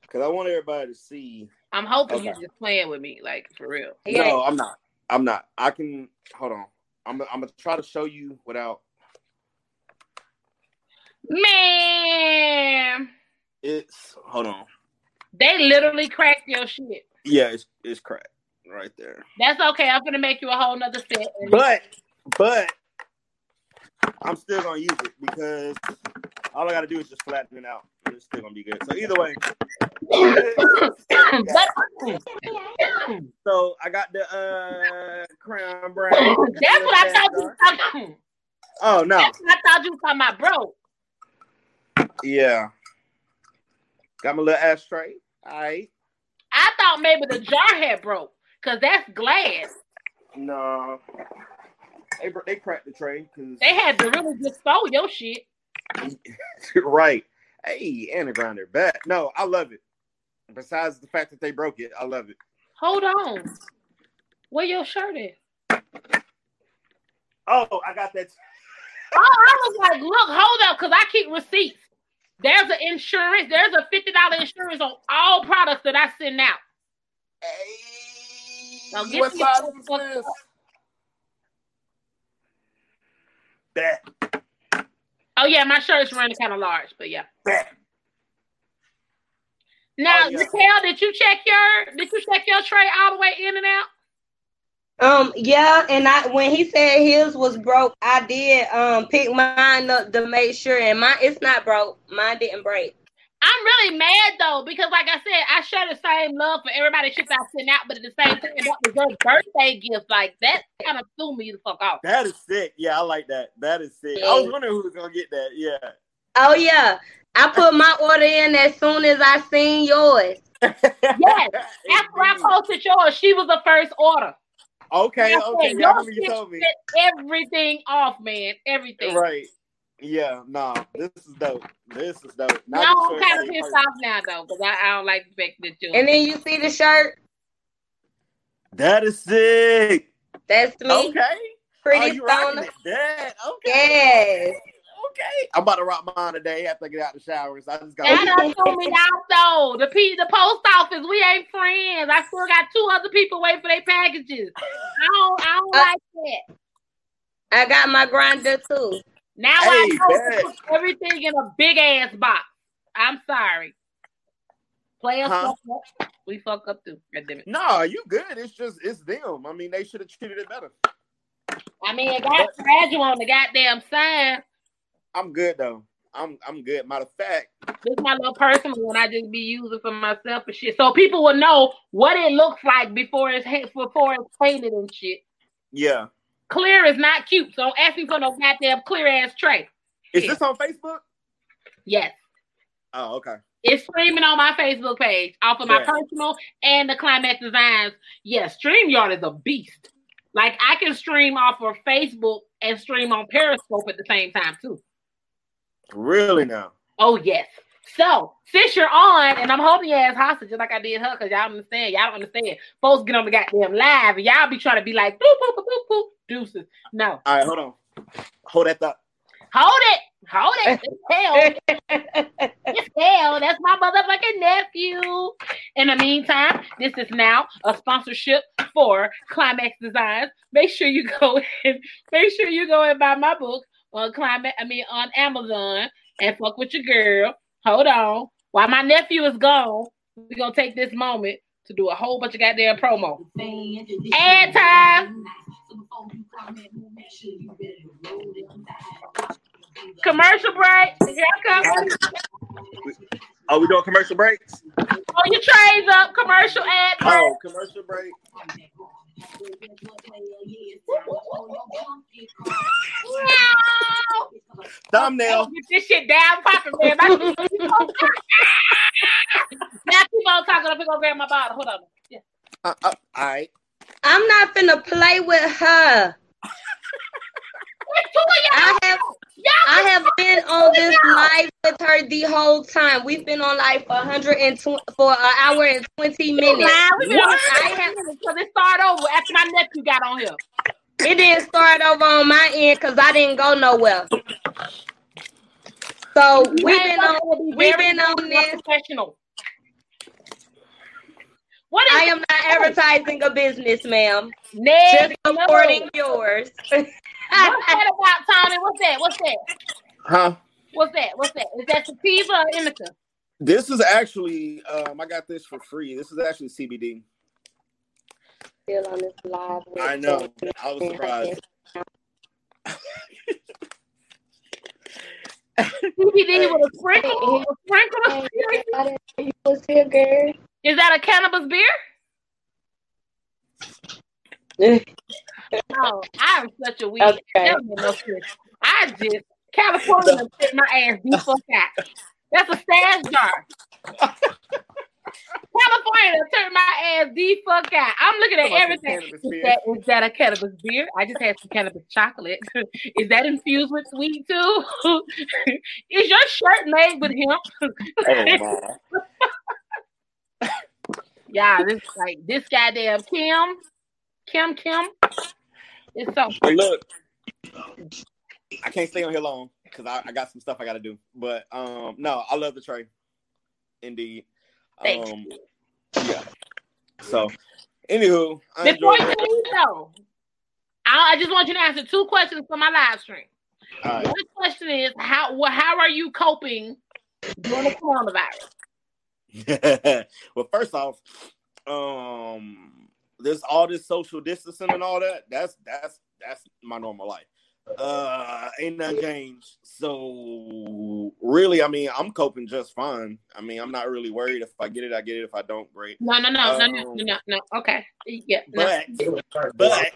Cause I want everybody to see. I'm hoping Okay. you just playing with me, like for real. No, I'm not. I'm not. I can hold on. I'm I'm gonna try to show you without Man, it's hold on. they literally cracked your shit. Yeah, it's it's cracked right there. That's okay. I'm gonna make you a whole nother set. But but I'm still gonna use it because all I gotta do is just flatten it out. and It's still gonna be good. So either way. So I got the uh crown brown. that's what I thought you talking. Oh no. That's what I thought you were talking about, bro. Yeah. Got my little ashtray. All right. I thought maybe the jar had broke because that's glass. No. They they cracked the tray because They had to really just throw your shit. right. Hey, and a grinder back. No, I love it. Besides the fact that they broke it, I love it. Hold on. Where your shirt is? Oh, I got that. Oh, I was like, look, hold up, because I keep receipts. There's an insurance. There's a fifty dollar insurance on all products that I send out. Hey, Now get what me size fucked is up. this? Bet, Oh yeah, my shirt's running kind of large, but yeah. bet. Now, Oh, yeah. Nicole, did you check your did you check your tray all the way in and out? Um, yeah, and I when he said his was broke, I did um pick mine up to make sure, and mine it's not broke. Mine didn't break. I'm really mad though because, like I said, I share the same love for everybody shit I send out, but at the same time, that was your birthday gift. Like that kind of threw me the fuck off. That is sick. Yeah, I like that. That is sick. I was wondering who was gonna get that. Yeah. Oh yeah, I put my order in as soon as I seen yours. Yes, After I posted yours, she was the first order. Okay, I said, okay. Yeah, your remember you told me. everything off, man. Everything. Right. Yeah, nah, this is dope. This is dope. No, I'm kind of pissed person. off now though, because I, I don't like the fact that you. And then you see the shirt. That is sick. That's me. Okay. Pretty oh, you rocking stoner. it. That okay. Yes. Okay. I'm about to rock mine today after I get out of the shower. So I just got That done threw me out though. The P, the post office, we ain't friends. I still got two other people waiting for their packages. I don't, I don't Uh, like that. I got my grinder too. Now I know put everything in a big ass box. I'm sorry. Players Huh? fuck up. We fuck up too. God damn it. No, you good. It's just it's them. I mean, they should have treated it better. I mean, it got fragile on the goddamn sign. I'm good though. I'm I'm good. Matter of fact, This my little personal one. I just be using for myself and shit, so people will know what it looks like before it's before it's painted and shit. yeah. Clear is not cute, so don't ask me for no goddamn clear ass tray. Is this on Facebook? Yes, Oh, okay. it's streaming on my Facebook page off of my Yeah. personal and the Climax Designs. Yes, StreamYard is a beast. Like I can stream off of Facebook and stream on Periscope at the same time too. Really now? Oh yes. So since you're on, and I'm holding your ass hostage just like I did her, because y'all understand, y'all don't understand. Folks get on the goddamn live, and y'all be trying to be like boop boop boop boop boop deuces. No, All right, hold on. Hold that thought. Hold it. Hold it. It's hell. It's hell. That's my motherfucking nephew. In the meantime, this is now a sponsorship for Climax Designs. Make sure you go and make sure you go and buy my book on Climax. I mean on Amazon and fuck with your girl. Hold on. While my nephew is gone, we're gonna take this moment to do a whole bunch of goddamn promo. Ad time. Commercial break. Here I come. Are we doing commercial breaks? Oh, your trays up. Commercial ad oh, break. Oh, commercial break. Meow. Thumbnail. Get this shit down popping, man. My- now keep on talking. I'm gonna grab my bottle. Hold on. Yeah. Uh, uh, all right. I'm not finna play with her. What two of I have I have been on this live with her the whole time. We've been on live for 120 for an hour and 20 minutes. Nah, we been on? I have because it started over after my nephew got on here. It didn't start over on my end because I didn't go nowhere. So we've been on we've been on this. Professional. What is I am not advertising a business, ma'am. Ned? Just supporting yours. What's that about, Tony? What's that? What's that? Huh? What's that? What's that? Is that sativa or indica? This is actually um I got this for free. This is actually CBD. Still on this live. I know. I was surprised. CBD with a sprinkle, a sprinkle Hey, spirit. I didn't know you was here, girl. Is that a cannabis beer? Oh, I'm such a weed. Okay. That don't make no sense. I just California done my ass the fuck out. That's a stash jar. California done took my ass the fuck out. I'm looking at Talking about some everything. Is that, is that a cannabis beer? I just had some cannabis chocolate. is that infused with sweet too? is your shirt made with hemp? Oh my. Yeah, this like this goddamn Kim, Kim, Kim. It's so But look, I can't stay on here long because I, I got some stuff I got to do. But um, no, I love the tray. Indeed. Thank um, Yeah. So, anywho, I Before you leave, though, I, I just want you to answer two questions for my live stream. All right. One question is how well, how are you coping during the coronavirus? well, first off, um, there's all this social distancing and all that. That's that's that's my normal life. Uh, ain't nothing changed. So really, I mean, I'm coping just fine. I mean, I'm not really worried. If I get it, I get it. If I don't, great. No, no, no, no, no, Um, no, no, no. Okay, yeah, no. But but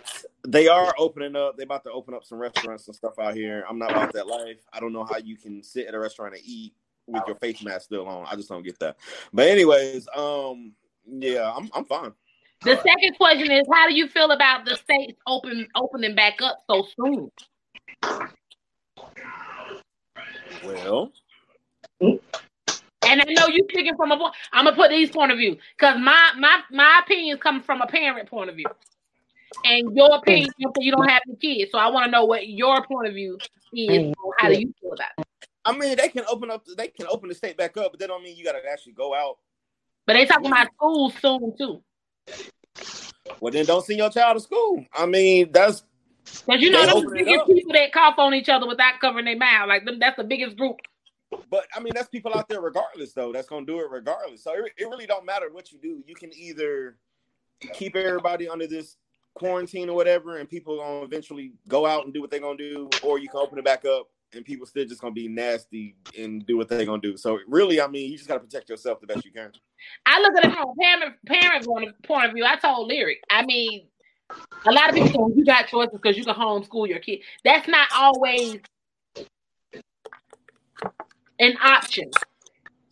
they are opening up. They about to open up some restaurants and stuff out here. I'm not about that life. I don't know how you can sit at a restaurant and eat with your face mask still on. I just don't get that. But anyways, um, yeah, I'm I'm fine. The second question is how do you feel about the states open opening back up so soon? Well, And I know you speaking from a point. I'm gonna put these point of view because my my my opinion is coming from a parent point of view, and your opinion you don't have the kids. So I want to know what your point of view is. How do you feel about it? I mean, they can open up. They can open the state back up, but that don't mean you got to actually go out. But they talking about schools soon too, Well, then don't send your child to school. I mean, that's because you know those it biggest people that cough on each other without covering their mouth. Like them, that's the biggest group. But I mean, that's people out there regardless, though. That's gonna do it regardless. So it, it really don't matter what you do. You can either keep everybody under this quarantine or whatever, and people gonna eventually go out and do what they're gonna do, or you can open it back up, and people still just gonna be nasty and do what they're gonna do. So really, I mean, you just gotta protect yourself the best you can. I look at it from a parent parent point of- point view. I told Lyric. I mean, a lot of people say you got choices because you can homeschool your kid. That's not always an option.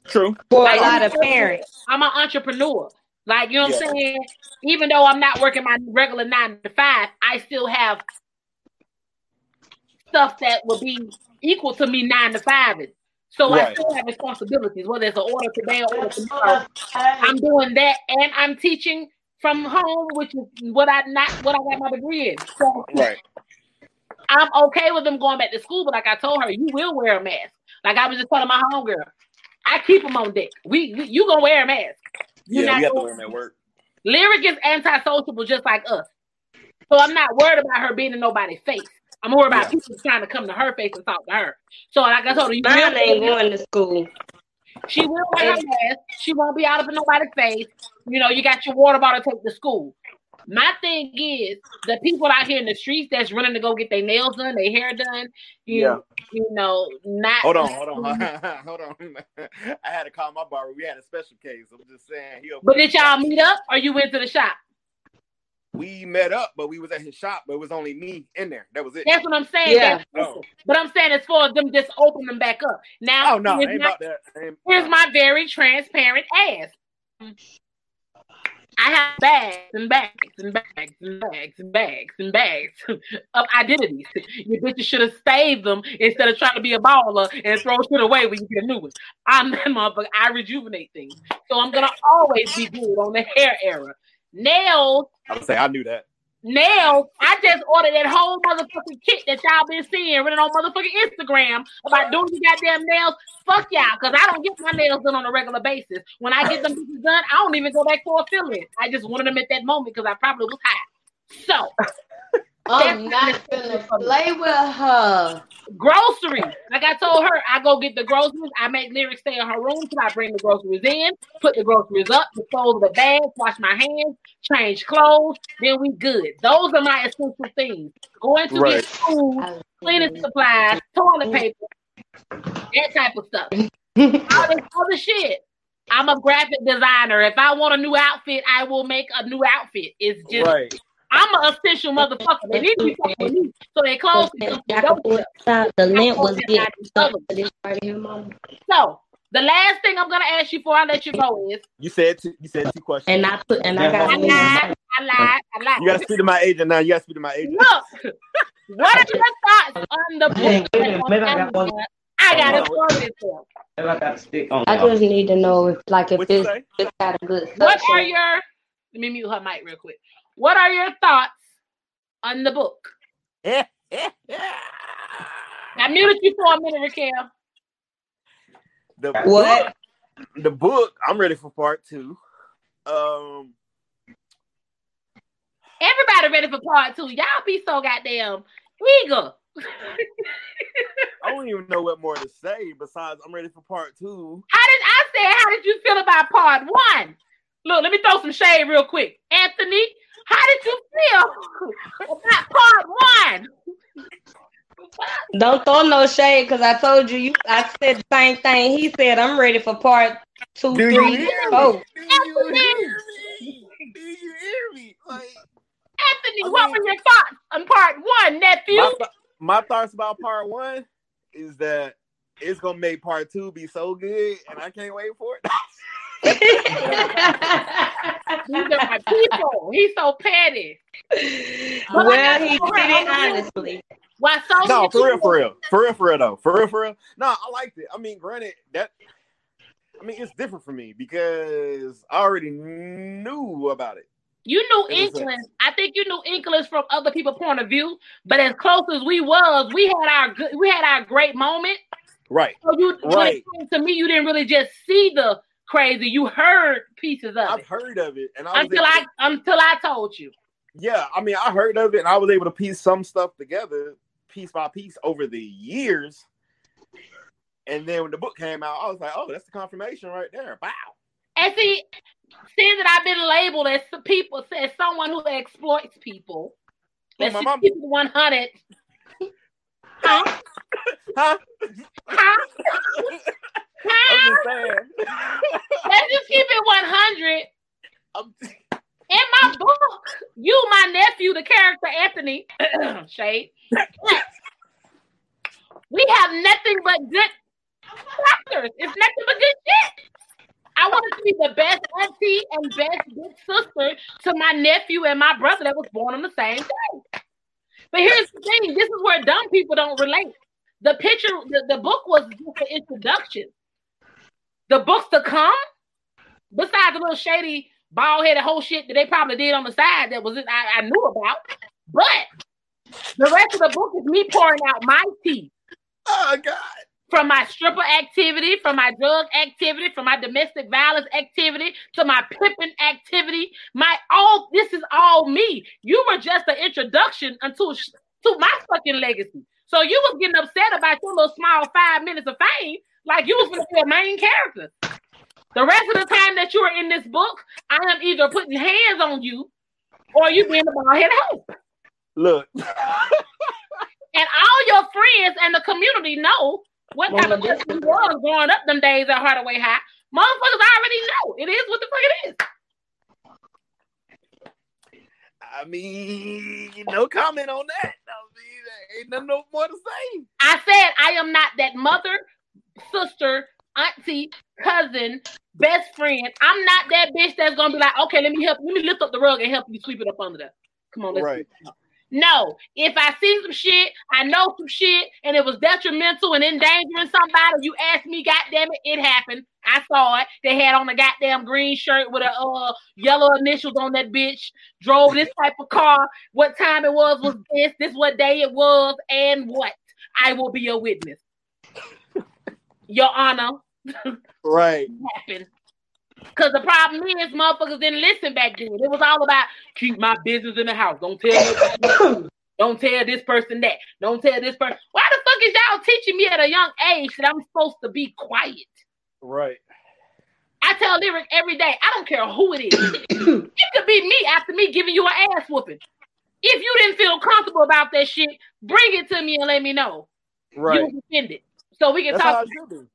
True. For Like, a lot of parents. I'm an entrepreneur. Like, you know what Yeah. I'm saying? Even though I'm not working my regular nine to five, I still have stuff that would be equal to me nine to five. So I still have responsibilities, whether it's an order today or order tomorrow. I'm doing that and I'm teaching from home, which is what I not what I got my degree in. So Right. I'm okay with them going back to school, but like I told her, you will wear a mask. Like I was just telling my homegirl, I keep them on deck. We, we you gonna wear a mask. You're yeah, not we have to gonna- wear them at work. Lyric is antisociable just like us. So I'm not worried about her being in nobody's face. I'm worried about Yeah. people trying to come to her face and talk to her. So like I told her, you Mine will ain't wear- going to school. she will wear her mask. She won't be out of in nobody's face. You know, you got your water bottle to take to school. My thing is the people out here in the streets that's running to go get their nails done, their hair done. You, Yeah. you know, not Hold on, hold on, hold on. I had to call my barber. We had a special case. I'm just saying. He But did y'all meet up or you went to the shop? We met up, but we was at his shop, but it was only me in there. That was it. That's what I'm saying. Yeah. Oh. But I'm saying as far as them just open them back up. Now, Oh no, here's, ain't my, about that. Ain't- here's my very transparent ass. I have bags and bags and bags and bags and bags and bags of identities. You bitches should have saved them instead of trying to be a baller and throw shit away when you get a new one. I'm that motherfucker. I rejuvenate things. So I'm gonna always be good on the hair era. Nails I would say I knew that. nails. I just ordered that whole motherfucking kit that y'all been seeing running on motherfucking Instagram about doing your goddamn nails. Fuck y'all, because I don't get my nails done on a regular basis. When I get them done, I don't even go back for a filling. I just wanted them at that moment because I probably was high. So I'm not gonna play with her. groceries. Like I told her, I go get the groceries. I make Lyric's stay in her room till I bring the groceries in, put the groceries up, dispose of the bags, wash my hands, change clothes. Then we good. Those are my essential things. Going to Right. get food, cleaning supplies, toilet paper, that type of stuff. All this other shit. I'm a graphic designer. If I want a new outfit, I will make a new outfit. It's just Right. I'm an official motherfucker. They need to be fucking with me so they clothes can come from dope. The lint was getting stuck to this part of here, mama. So the last thing I'm gonna ask you before I let you go is You said two, you said two questions. And I put and I I got lied, I lied, I lied. you gotta speak to my agent now. You gotta speak to my agent. Look, what are your thoughts on the book? Maybe- maybe I got one. I got Oh, it for I got to stick on I just need to know if like if What you it's, it's got a good What suction. are your let me mute her mic real quick. What are your thoughts on the book? I muted you for a minute, Raquel. the What? book- the book? I'm ready for part two. Um, Everybody ready for part two. Y'all be so goddamn eager. I don't even know what more to say besides I'm ready for part two. How did I say? How did you feel about part one? Look, let me throw some shade real quick. Anthony, how did you feel about part one? Don't throw no shade because I told you you I said the same thing. He said I'm ready for part two, Do you three, hear four. me? Do you hear me? Do you hear me? Like Anthony, I what were your thoughts on part one, nephew? my, th- my thoughts about part one is that it's gonna make part two be so good, and I can't wait for it. These are my people. He's so petty. well, he did it honestly. Why so no, for real, for real, for real, for real, though, for real, for real. No, I liked it. I mean, granted, that I mean, it's different for me because I already knew about it. You knew It was a- inklings. I think you knew inklings from other people's point of view, but as close as we was, we had our good, we had our great moment. Right. So you, Right. to me, you didn't really just see the crazy. You heard pieces of it. I've it heard of it, and I was until I to- until I told you. yeah, I mean, I heard of it, and I was able to piece some stuff together, piece by piece, over the years. And then when the book came out, I was like, "Oh, that's the confirmation right there!" Wow. And see, seeing that I've been labeled as some people, as someone who exploits people. Let's my mom- one hundred. Huh? Huh? Huh? I'm just saying. Let's just keep it one hundred. I'm, In my book, you, my nephew, the character Anthony Shade, we have nothing but good factors. It's nothing but good shit. I wanted to be the best auntie and best big sister to my nephew and my brother that was born on the same day. But here's the thing: this is where dumb people don't relate. The picture, the, the book was just an introduction. The books to come, besides the little shady bald headed whole shit that they probably did on the side that was I, I knew about. But The rest of the book is me pouring out my tea Oh God. from my stripper activity, from my drug activity, from my domestic violence activity to my pimping activity. My all this is all me. You were just an introduction unto to my fucking legacy. So you was getting upset about your little small five minutes of fame, like you was gonna be a main character. The rest of the time that you are in this book, I am either putting hands on you or you being a bald head hoe. Look. And all your friends and the community know what kind of person you was growing up them days at Hardaway High. Motherfuckers already know. It is what the fuck it is. I mean, no comment on that. I mean, there ain't nothing no more to say. I said I am not that mother, sister, auntie, cousin, best friend. I'm not that bitch that's gonna be like, okay, let me help, let me lift up the rug and help you sweep it up under there. Come on, let's Right. No, if I see some shit, I know some shit, and it was detrimental and endangering somebody, you ask me, goddamn it, it happened. I saw it. They had on a goddamn green shirt with a uh yellow initials on that bitch. Drove this type of car. What time it was was this. This what day it was, and what I will be a witness. Your Honor, Right. happened. Cause the problem is, motherfuckers didn't listen back then. It was all about keep my business in the house. Don't tell. Don't tell this person that. Don't tell this person. Why the fuck is y'all teaching me at a young age that I'm supposed to be quiet? Right. I tell Lyric every day, I don't care who it is. it could be me after me giving you an ass whooping. If you didn't feel comfortable about that shit, bring it to me and let me know. Right. You offended. So we can That's talk. it should.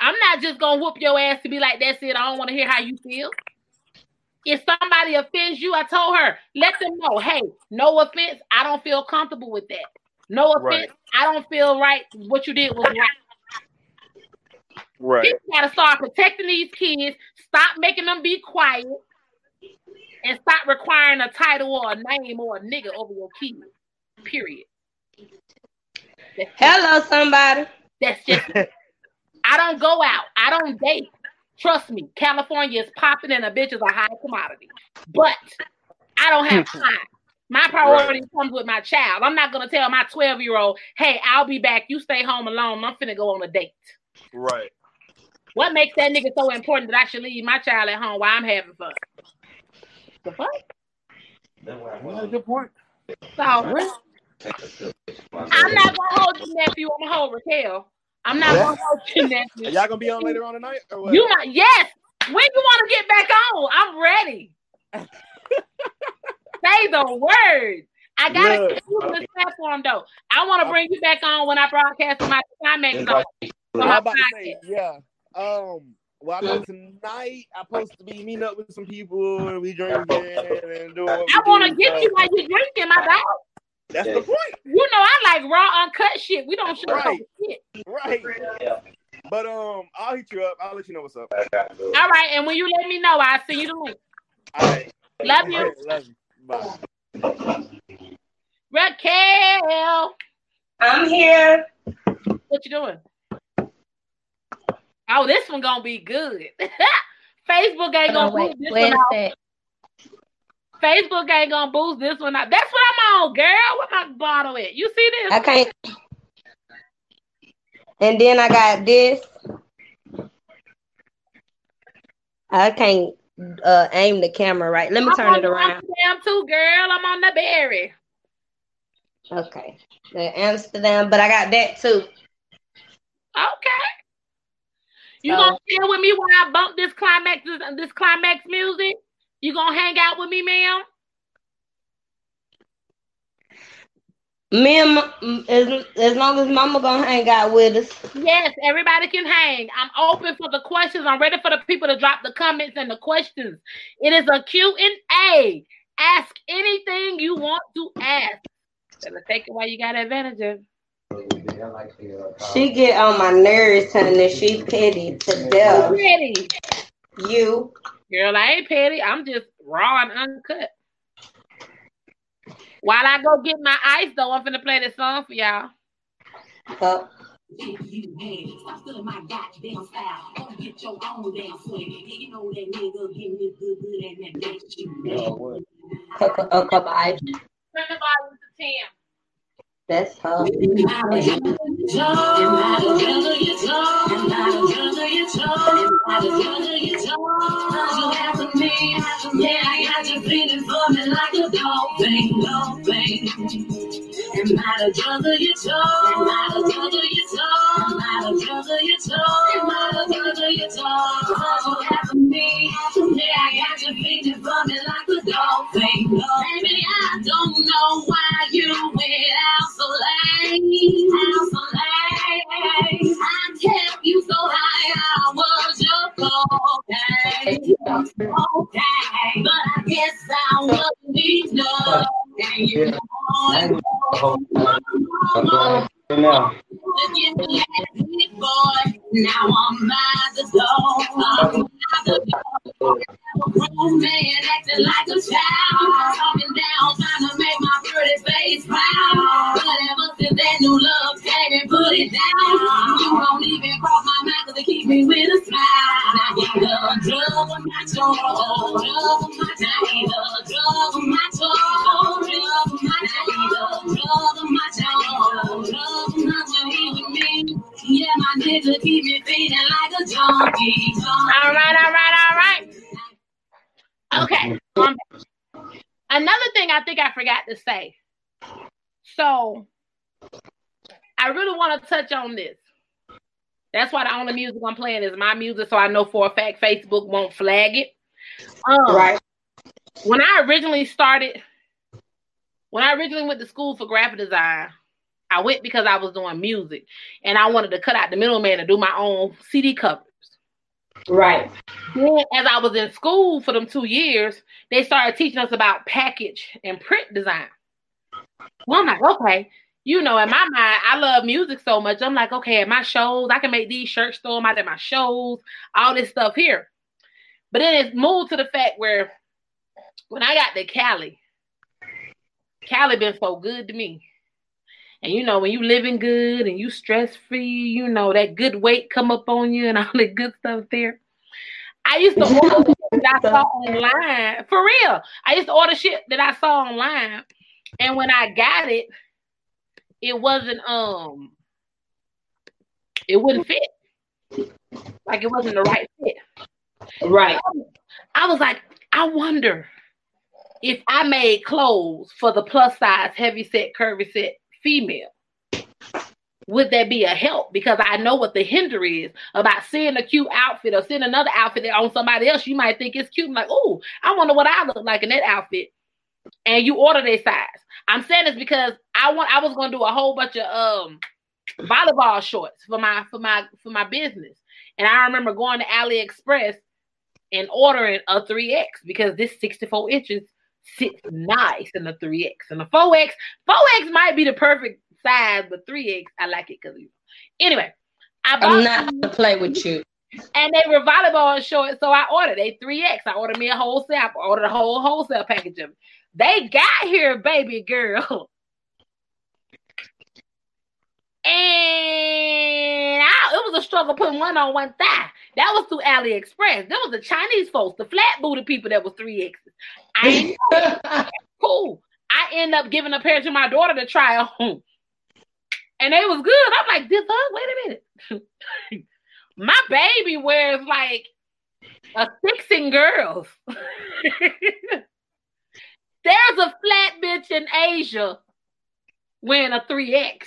I'm not just gonna whoop your ass to be like, that's it. I don't want to hear how you feel. If somebody offends you, I told her, let them know, hey, no offense, I don't feel comfortable with that. No offense, Right. I don't feel right. What you did was right. Right. People gotta start protecting these kids. Stop making them be quiet, and stop requiring a title or a name or a nigga over your kids. Period. That's, Hello, somebody. that's just. I don't go out. I don't date. Trust me, California is popping and a bitch is a high commodity. But I don't have hmm. time. My priority comes with my child. I'm not gonna tell my 12 year old, hey, I'll be back. You stay home alone. I'm finna go on a date. Right. What makes that nigga so important that I should leave my child at home while I'm having fun? The fuck? Well, good point. So I'm not gonna hold you, nephew. I'm gonna hold Raquel. I'm not Yeah. gonna hold you, Are nephew. y'all gonna be on later on tonight? Or what? You might, yes. When you want to get back on, I'm ready. Say the word. I gotta Look. keep using this platform though. I want to bring you back on when I broadcast my climax zone. I'm about to say, yeah. Um, well, I know tonight I'm supposed to be meeting up with some people and we drinking and doing. What we I want to do, get so you while you're drinking, my dog. That's the point, You know I like raw, uncut shit. We don't show Right. shit. right? But um, I'll hit you up. I'll let you know what's up. All right, and when you let me know, I'll send you the link. All right. Love you, Love you. Bye. Raquel. I'm here. What you doing? Oh, this one gonna be good. Facebook ain't gonna Oh, wait, this where's one out. that? Facebook ain't gonna boost this one out. That's what I'm on, girl. What my bottle at? You see this? I can't. And then I got this. I can't uh, aim the camera right. Let me I'm turn it around. Amsterdam too, girl. I'm on the berry. Okay. The Amsterdam, but I got that too. Okay. You So- gonna chill with me while I bump this climax this, this climax music? You gonna hang out with me, ma'am? Me and as, as long as Mama gonna hang out with us. Yes, everybody can hang. I'm open for the questions. I'm ready for the people to drop the comments and the questions. It is a Q and A. Ask anything you want to ask. Better take it while you got advantage of. She get on my nerves, honey. She petty to death. ready. You. Girl, I ain't petty. I'm just raw and uncut. While I go get my ice, though, I'm finna play this song for y'all. Uh, You man, stop stealing my goddamn style. Go get your own damn swing. Yeah, you know that nigga getting this good, good and that bitch. a, a cup of ice. Turn the volume to Tim. That's her. Yeah, I got you feeling for me like a dolphin, dolphin. Am I Am I the drug of your toe? Am I the drug of your toe? Am I the drug your toe? Cause you have me. Yeah, I got you feeling for like a dolphin. Baby, I don't know why you went out so late. Out so late. I kept you so high, I was your okay. Okay, but I guess I wasn't enough. Want Now, now I'm at the door. I'm at the door. Grown man acting like a child. Talking down, trying to make my pretty face proud. But ever since that new love came and put it down, you won't even cross my mind 'cause it keep me with a smile. Now you the drug of my toe. Drug of my now you the drug of my toe. Drug of my now you the drug of my toe. Drug of my. He me. Yeah, my nigga keep me feeling like a junkie. All right, all right, all right. Okay. Um, another thing I think I forgot to say. So I really want to touch on this. That's why the only music I'm playing is my music, so I know for a fact Facebook won't flag it. Um, Right. When I originally started, when I originally went to school for graphic design, I went because I was doing music and I wanted to cut out the middleman and do my own CD covers. Right. Then, as I was in school for them two years, they started teaching us about package and print design. Well, I'm like, okay, you know, in my mind, I love music so much. I'm like, okay, at my shows, I can make these shirts, throw them out at my shows, all this stuff here. But then it's moved to the fact where when I got to Cali, Cali been so good to me. And you know, when you living good and you stress free, you know, that good weight come up on you and all the good stuff there. I used to order shit that I saw online. For real. I used to order shit that I saw online. And when I got it, it wasn't um it wouldn't fit. Like it wasn't the right fit. Right. I was like, I wonder if I made clothes for the plus size, heavy set, curvy set female. Would that be a help? Because I know what the hinder is about seeing a cute outfit or seeing another outfit on somebody else. You might think it's cute. I'm like, oh, I wonder what I look like in that outfit. And you order their size. I'm saying this because I want I was gonna do a whole bunch of um volleyball shorts for my for my for my business. And I remember going to AliExpress and ordering a 3X because this 64 inches sits nice in the 3X. And the 4X, 4X might be the perfect size, but 3X, I like it because anyway. I bought I'm not to play with you. and they were volleyball shorts, so I ordered a 3X. I ordered me a wholesale, I ordered a whole wholesale package of it. They got here, baby girl. And I, it was a struggle putting one on one thigh. That was through AliExpress. There was the Chinese folks, the flat booty people that was three X's. I cool. I end up giving a pair to my daughter to try on. And they was good. I'm like, this huh? Wait a minute. my baby wears like a six in girls. There's a flat bitch in Asia wearing a 3X.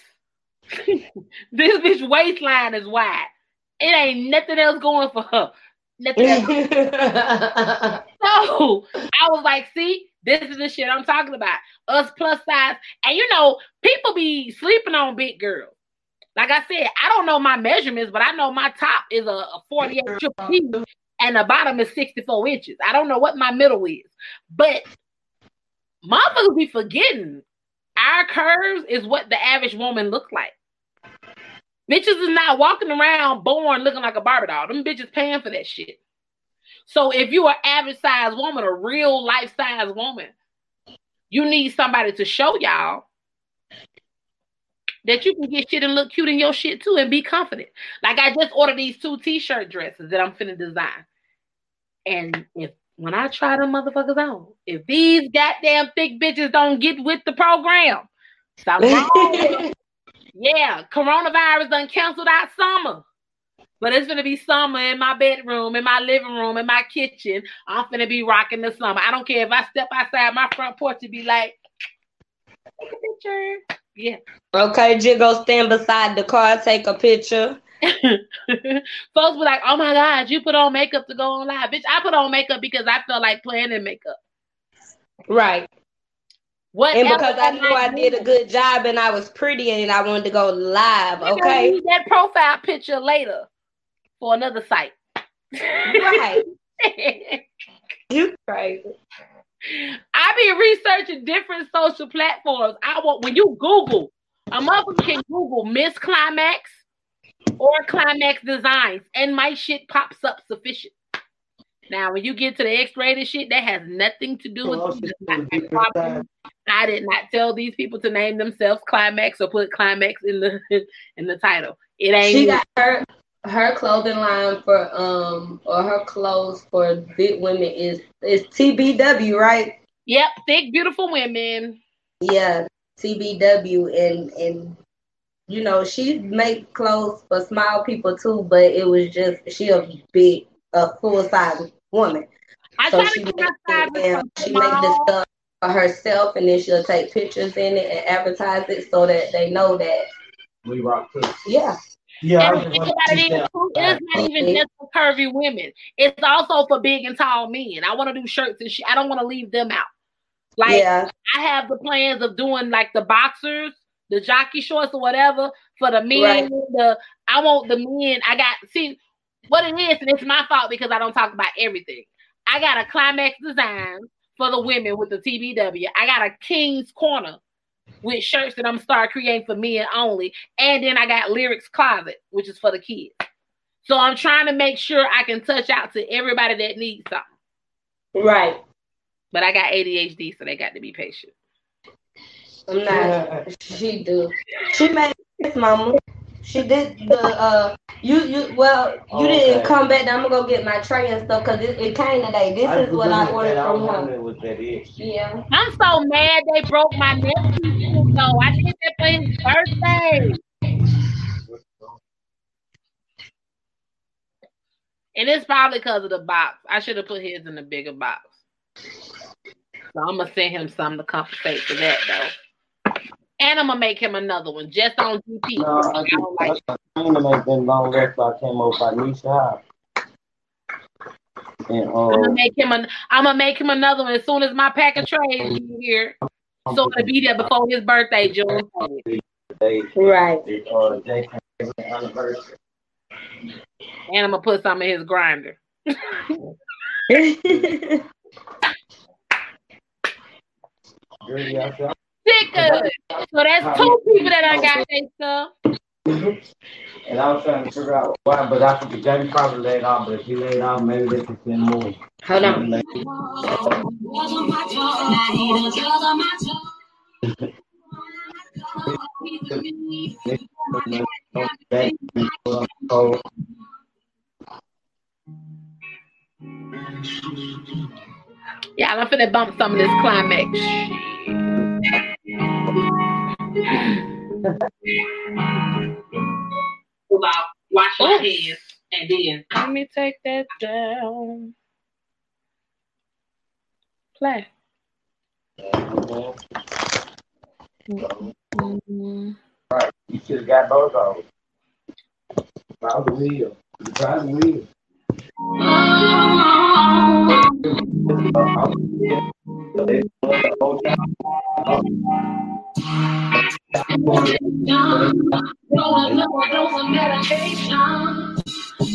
this bitch waistline is wide. It ain't nothing else going for her. So I was like, see, this is the shit I'm talking about. Us plus size. And you know, people be sleeping on big girls. Like I said, I don't know my measurements, but I know my top is a, a 48 triple T and the bottom is 64 inches. I don't know what my middle is. But motherfuckers be forgetting our curves is what the average woman look like. Bitches is not walking around born looking like a Barbie doll. Them bitches paying for that shit. So if you are average size woman, a real life size woman, you need somebody to show y'all that you can get shit and look cute in your shit too and be confident. Like I just ordered these two t-shirt dresses that I'm finna design. And if when I try them motherfuckers on, if these goddamn thick bitches don't get with the program, wrong. yeah, coronavirus done canceled out summer. But it's gonna be summer in my bedroom, in my living room, in my kitchen. I'm gonna be rocking the summer. I don't care if I step outside my front porch and be like, take a picture. Yeah. okay, Jiggo, stand beside the car, take a picture. Folks were like, oh my God, you put on makeup to go on live. Bitch, I put on makeup because I felt like playing in makeup. Right. What And because I knew I did a good job and I was pretty and I wanted to go live, okay? Need that profile picture later for another site. Right. You crazy. I be researching different social platforms. I want when you Google, a motherfucker can Google Miss Climax or Climax Designs, and my shit pops up sufficient. Now, when you get to the X-rated shit, that has nothing to do with Oh, me. shit, That's not my different problem. size. I did not tell these people to name themselves Climax or put Climax in the in the title. It ain't. She got her her clothing line for um or her clothes for big women is is TBW, right? Yep, thick, beautiful women. Yeah, TBW and and you know she make clothes for small people too, but it was just she a big a full size woman. I So try she to keep make my size it, and she make the stuff for herself, and then she'll take pictures in it and advertise it so that they know that We rock too. yeah, Yeah, And I the just thing want about it teach is, that. too, it's not even mm-hmm. just for curvy women. It's also for big and tall men. I want to do shirts and shit. I don't want to leave them out. Like yeah, I have the plans of doing like the boxers, the jockey shorts or whatever for the men. Right. The I want the men. I got see what it is, and it's my fault because I don't talk about everything. I got a climax design for the women with the TBW. I got a King's Corner with shirts that I'm start creating for men only, and then I got Lyric's Closet, which is for the kids. So I'm trying to make sure I can touch out to everybody that needs something. right. But I got ADHD, so they got to be patient. I'm not. She do. She made this, mama. She did the uh. You you well you didn't Okay. come back. I'm gonna go get my tray and stuff because it, it came today. This is what I ordered I was from her. wondering what that is. Yeah. I'm so mad they broke my nephew's though. I did that for his birthday. And it's probably because of the box. I should have put his in the bigger box. So I'm gonna send him something to compensate for that though. And I'm gonna make him another one just on GP. No, I I don't like just I ain't make them long left. I came over by Nisha House. And I'm gonna uh, make him an I'm gonna make him another one as soon as my pack of trays get here. So it'll be there before his birthday, June 20th. they Right. they uh Jason anniversary. And I'm gonna put some in his grinder. Girl, yeah, I said, Stickers. So that's two uh-huh. people that I got their mm-hmm. stuff. And I was trying to figure out why, but I think Jamie probably laid off, but if he laid off, maybe they could send more. Hold on. Like, Oh, Yeah, I'm finna bump some of this climax. About wash your hands and then Let me take that down. Play. Mhm. Right, you should have got both of them. Try the wheel. Try the wheel.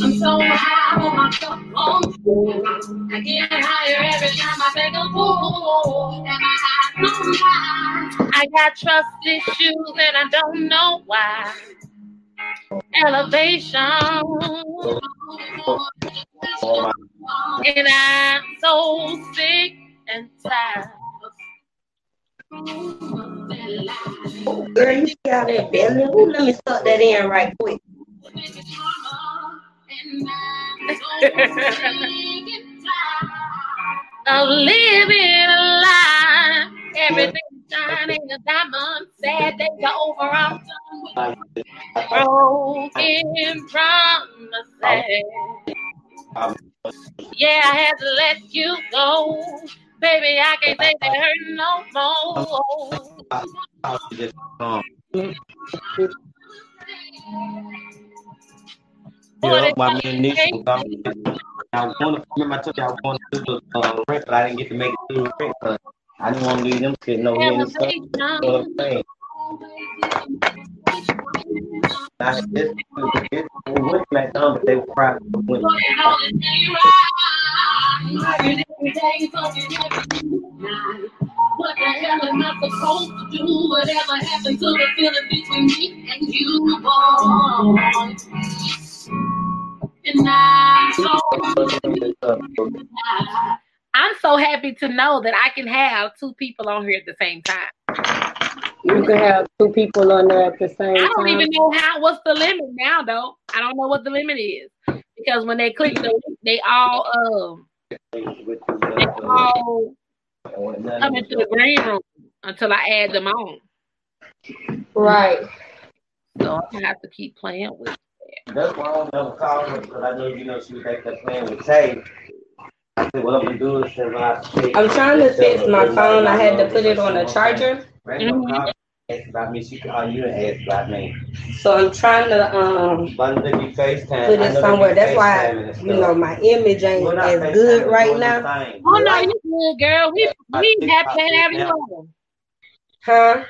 I'm so high on my on I get higher every time I take a pull. And eyes don't. I got trust issues and I don't know why. Elevation. And I'm so sick and tired. Girl, you see how that belly? Ooh, let me suck that in right quick. of living a lie. Everything sunshine ain't a diamond. Sad days are over. I'm done with broken promises. Yeah, I had to let you go. Baby, I can't take that hurt no more. Yeah, my man Nish say- was. I want to remember I told you I to do the uh, but I didn't get to make it through the because I didn't want to leave them sitting over here in the sun. So I'm saying, I, this, this, we went back down, but they were. Went, What the hell am I supposed to do? Whatever happened to the feeling between me and you, boy? And I'm so I'm so happy to know that I can have two people on here at the same time. You can have two people on there at the same time. I don't time. even know how what's the limit now though. I don't know what the limit is. Because when they click the link, they all um they all come into the green room until I add them on. Right. So I'm have to keep playing with it. That's why I don't never call her because I know you know she was back there playing with Tay. I said, what I'm do is I speak. I'm trying to fix my phone. I had to put it on a charger. Random Ask about me, she call you and ask about me. So I'm trying to um But they be FaceTime. put it somewhere. That's why you know my image ain't as good right now. Oh no, you good girl. We we happy to have you on. Huh?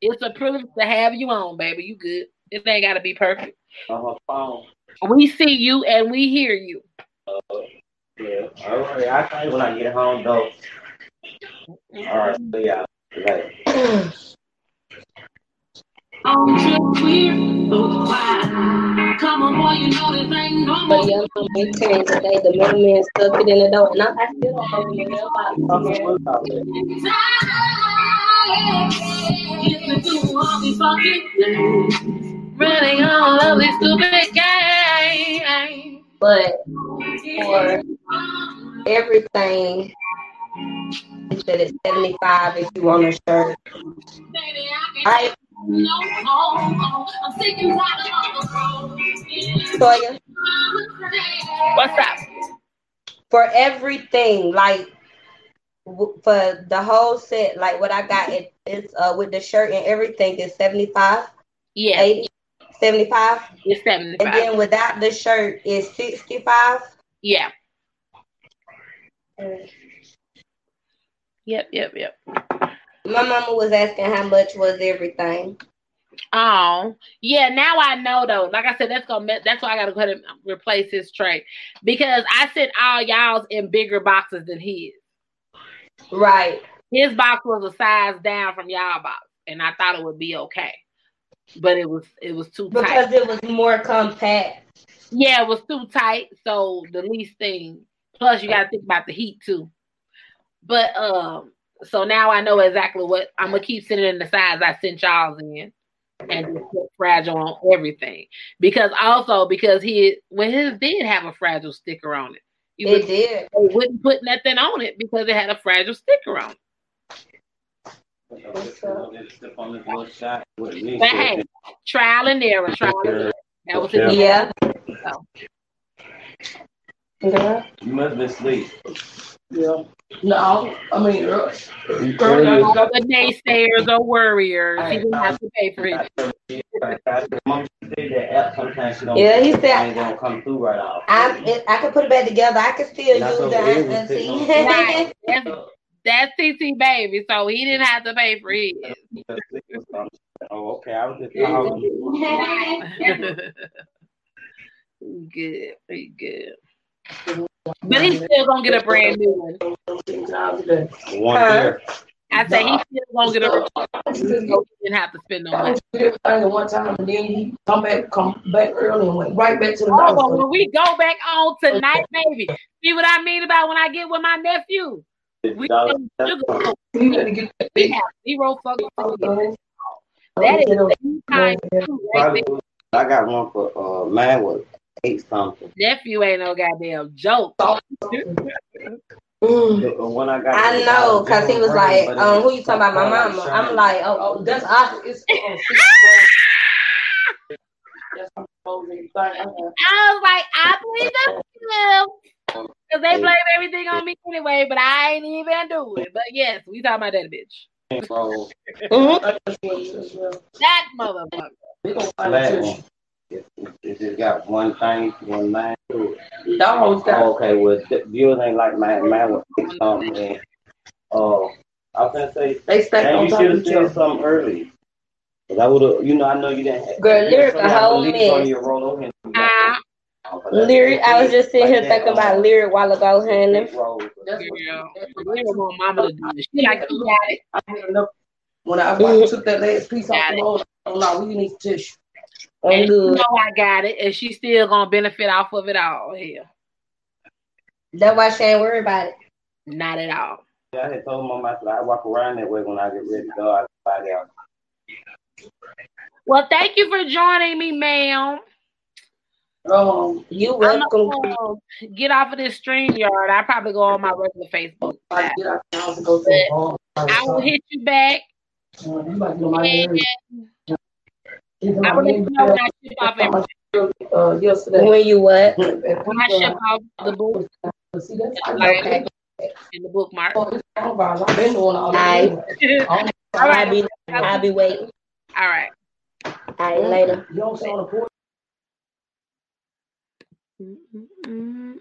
It's a privilege to have you on, baby. You good. It ain't gotta be perfect. On her phone. We see you and we hear you. Oh, yeah. All right. I tell you when I get home though. All right. So yeah. Like, on weird. Oh, why? Come on, boy, you know this ain't no But yeah, I'm maintain today. The mailman stuck it in the door, and I, I still don't know the mailbox. Listen to all these fucking things. Running all of these stupid games. But for everything, it said it's 75 if you want a shirt. Right, No, no, I'm sick and tired of all the road. Toya? What's up? For everything, like w- for the whole set, like what I got, it, it's uh with the shirt and everything is 75, Yeah, 80, 75. it's And then without the shirt is 65. Yeah. Yep, yep, yep. My mama was asking how much was everything. Oh, yeah. Now I know though. Like I said, that's gonna. That's why I gotta go ahead and replace his tray because I sent all y'all's in bigger boxes than his. Right. His box was a size down from y'all box, and I thought it would be okay, but it was it was too tight. Because it was more compact. Yeah, it was too tight. So the least thing. Plus, you got to think about the heat too. But um, so now I know exactly what I'm gonna keep sending in the size I sent y'all in, and just put fragile on everything. Because also because he when his did have a fragile sticker on it, you It would, did. they wouldn't put nothing on it because it had a fragile sticker on it. Step on this little shot with me. But hey, trial and error, trial and error. That was his Yeah. So, Yeah. You must be asleep. Yeah. No, I mean, uh, all the naysayers or worriers, he didn't have to pay for it. Mom said that app sometimes she don't. Yeah, he said- ain't gonna come through right off. I it, I could put it back together. I can still That's use the what it was and sitting on. see. Right. That's, that's TT baby, so he didn't have to pay for his. Oh, okay. I was just talking. He good, he good. But he's still gonna get a brand new one. One Huh? there. I say he's still gonna get a he didn't have to spend no I money. was one time, and then he come back, come back early, and went right back to the Oh, but when we go back on tonight, baby, see what I mean about when I get with my nephew? We Dollar- You got to get that we have zero fucking That That is the time too, right there. I got one for uh mine was eight something. Nephew ain't no goddamn joke. Mm. When I got I know, cause he was like, um, who you talking about? My mama. I'm like, oh, Oh, that's I. It's uh, six That's my supposing thing. I. I was like, I believe them too. Because they blame everything on me anyway, but I ain't even do it. But yes, we talking about that bitch. Bro. That's what it is, yeah. That motherfucker. We gonna find black a one. tissue. It, it, it just got one thing, one line to it. Dogs got Oh, okay, well, th- yours ain't like mine. Mine was something. And, uh, I was gonna say, they stack man, on you top should have said something early. Cause I would have, you know, I know you didn't. Girl, you know, lyric a whole believe on mess. Lyric. I was just sitting here like thinking about um, lyric while ago, honey. big rolls. Girl. that's I don't want mama to do it. She like, you got it. I had enough. When I, when I took that last piece off the roll, oh no, we need tissue. I'm And you know I got it, and she's still gonna benefit off of it all. Hell, That's why she ain't worried about it. not at all. Yeah, I had told my mom, I walk around that way when I get ready to go. I find out. Well, thank you for joining me, ma'am. Um, You I'm welcome. gonna um, get off of this StreamYard. I probably go on my regular Facebook. I get out the go to the. I will hit you back. Uh, you might get my And I will let you know when I ship off everything. uh, yesterday. When you what? At When I ship off the book See, that's I Okay. know. and the bookmark. Oh, it's wrong, Bob. I've been doing all Aye. that. all Oh, I'll right. be, I'll be waiting. right. All right, later. You don't sit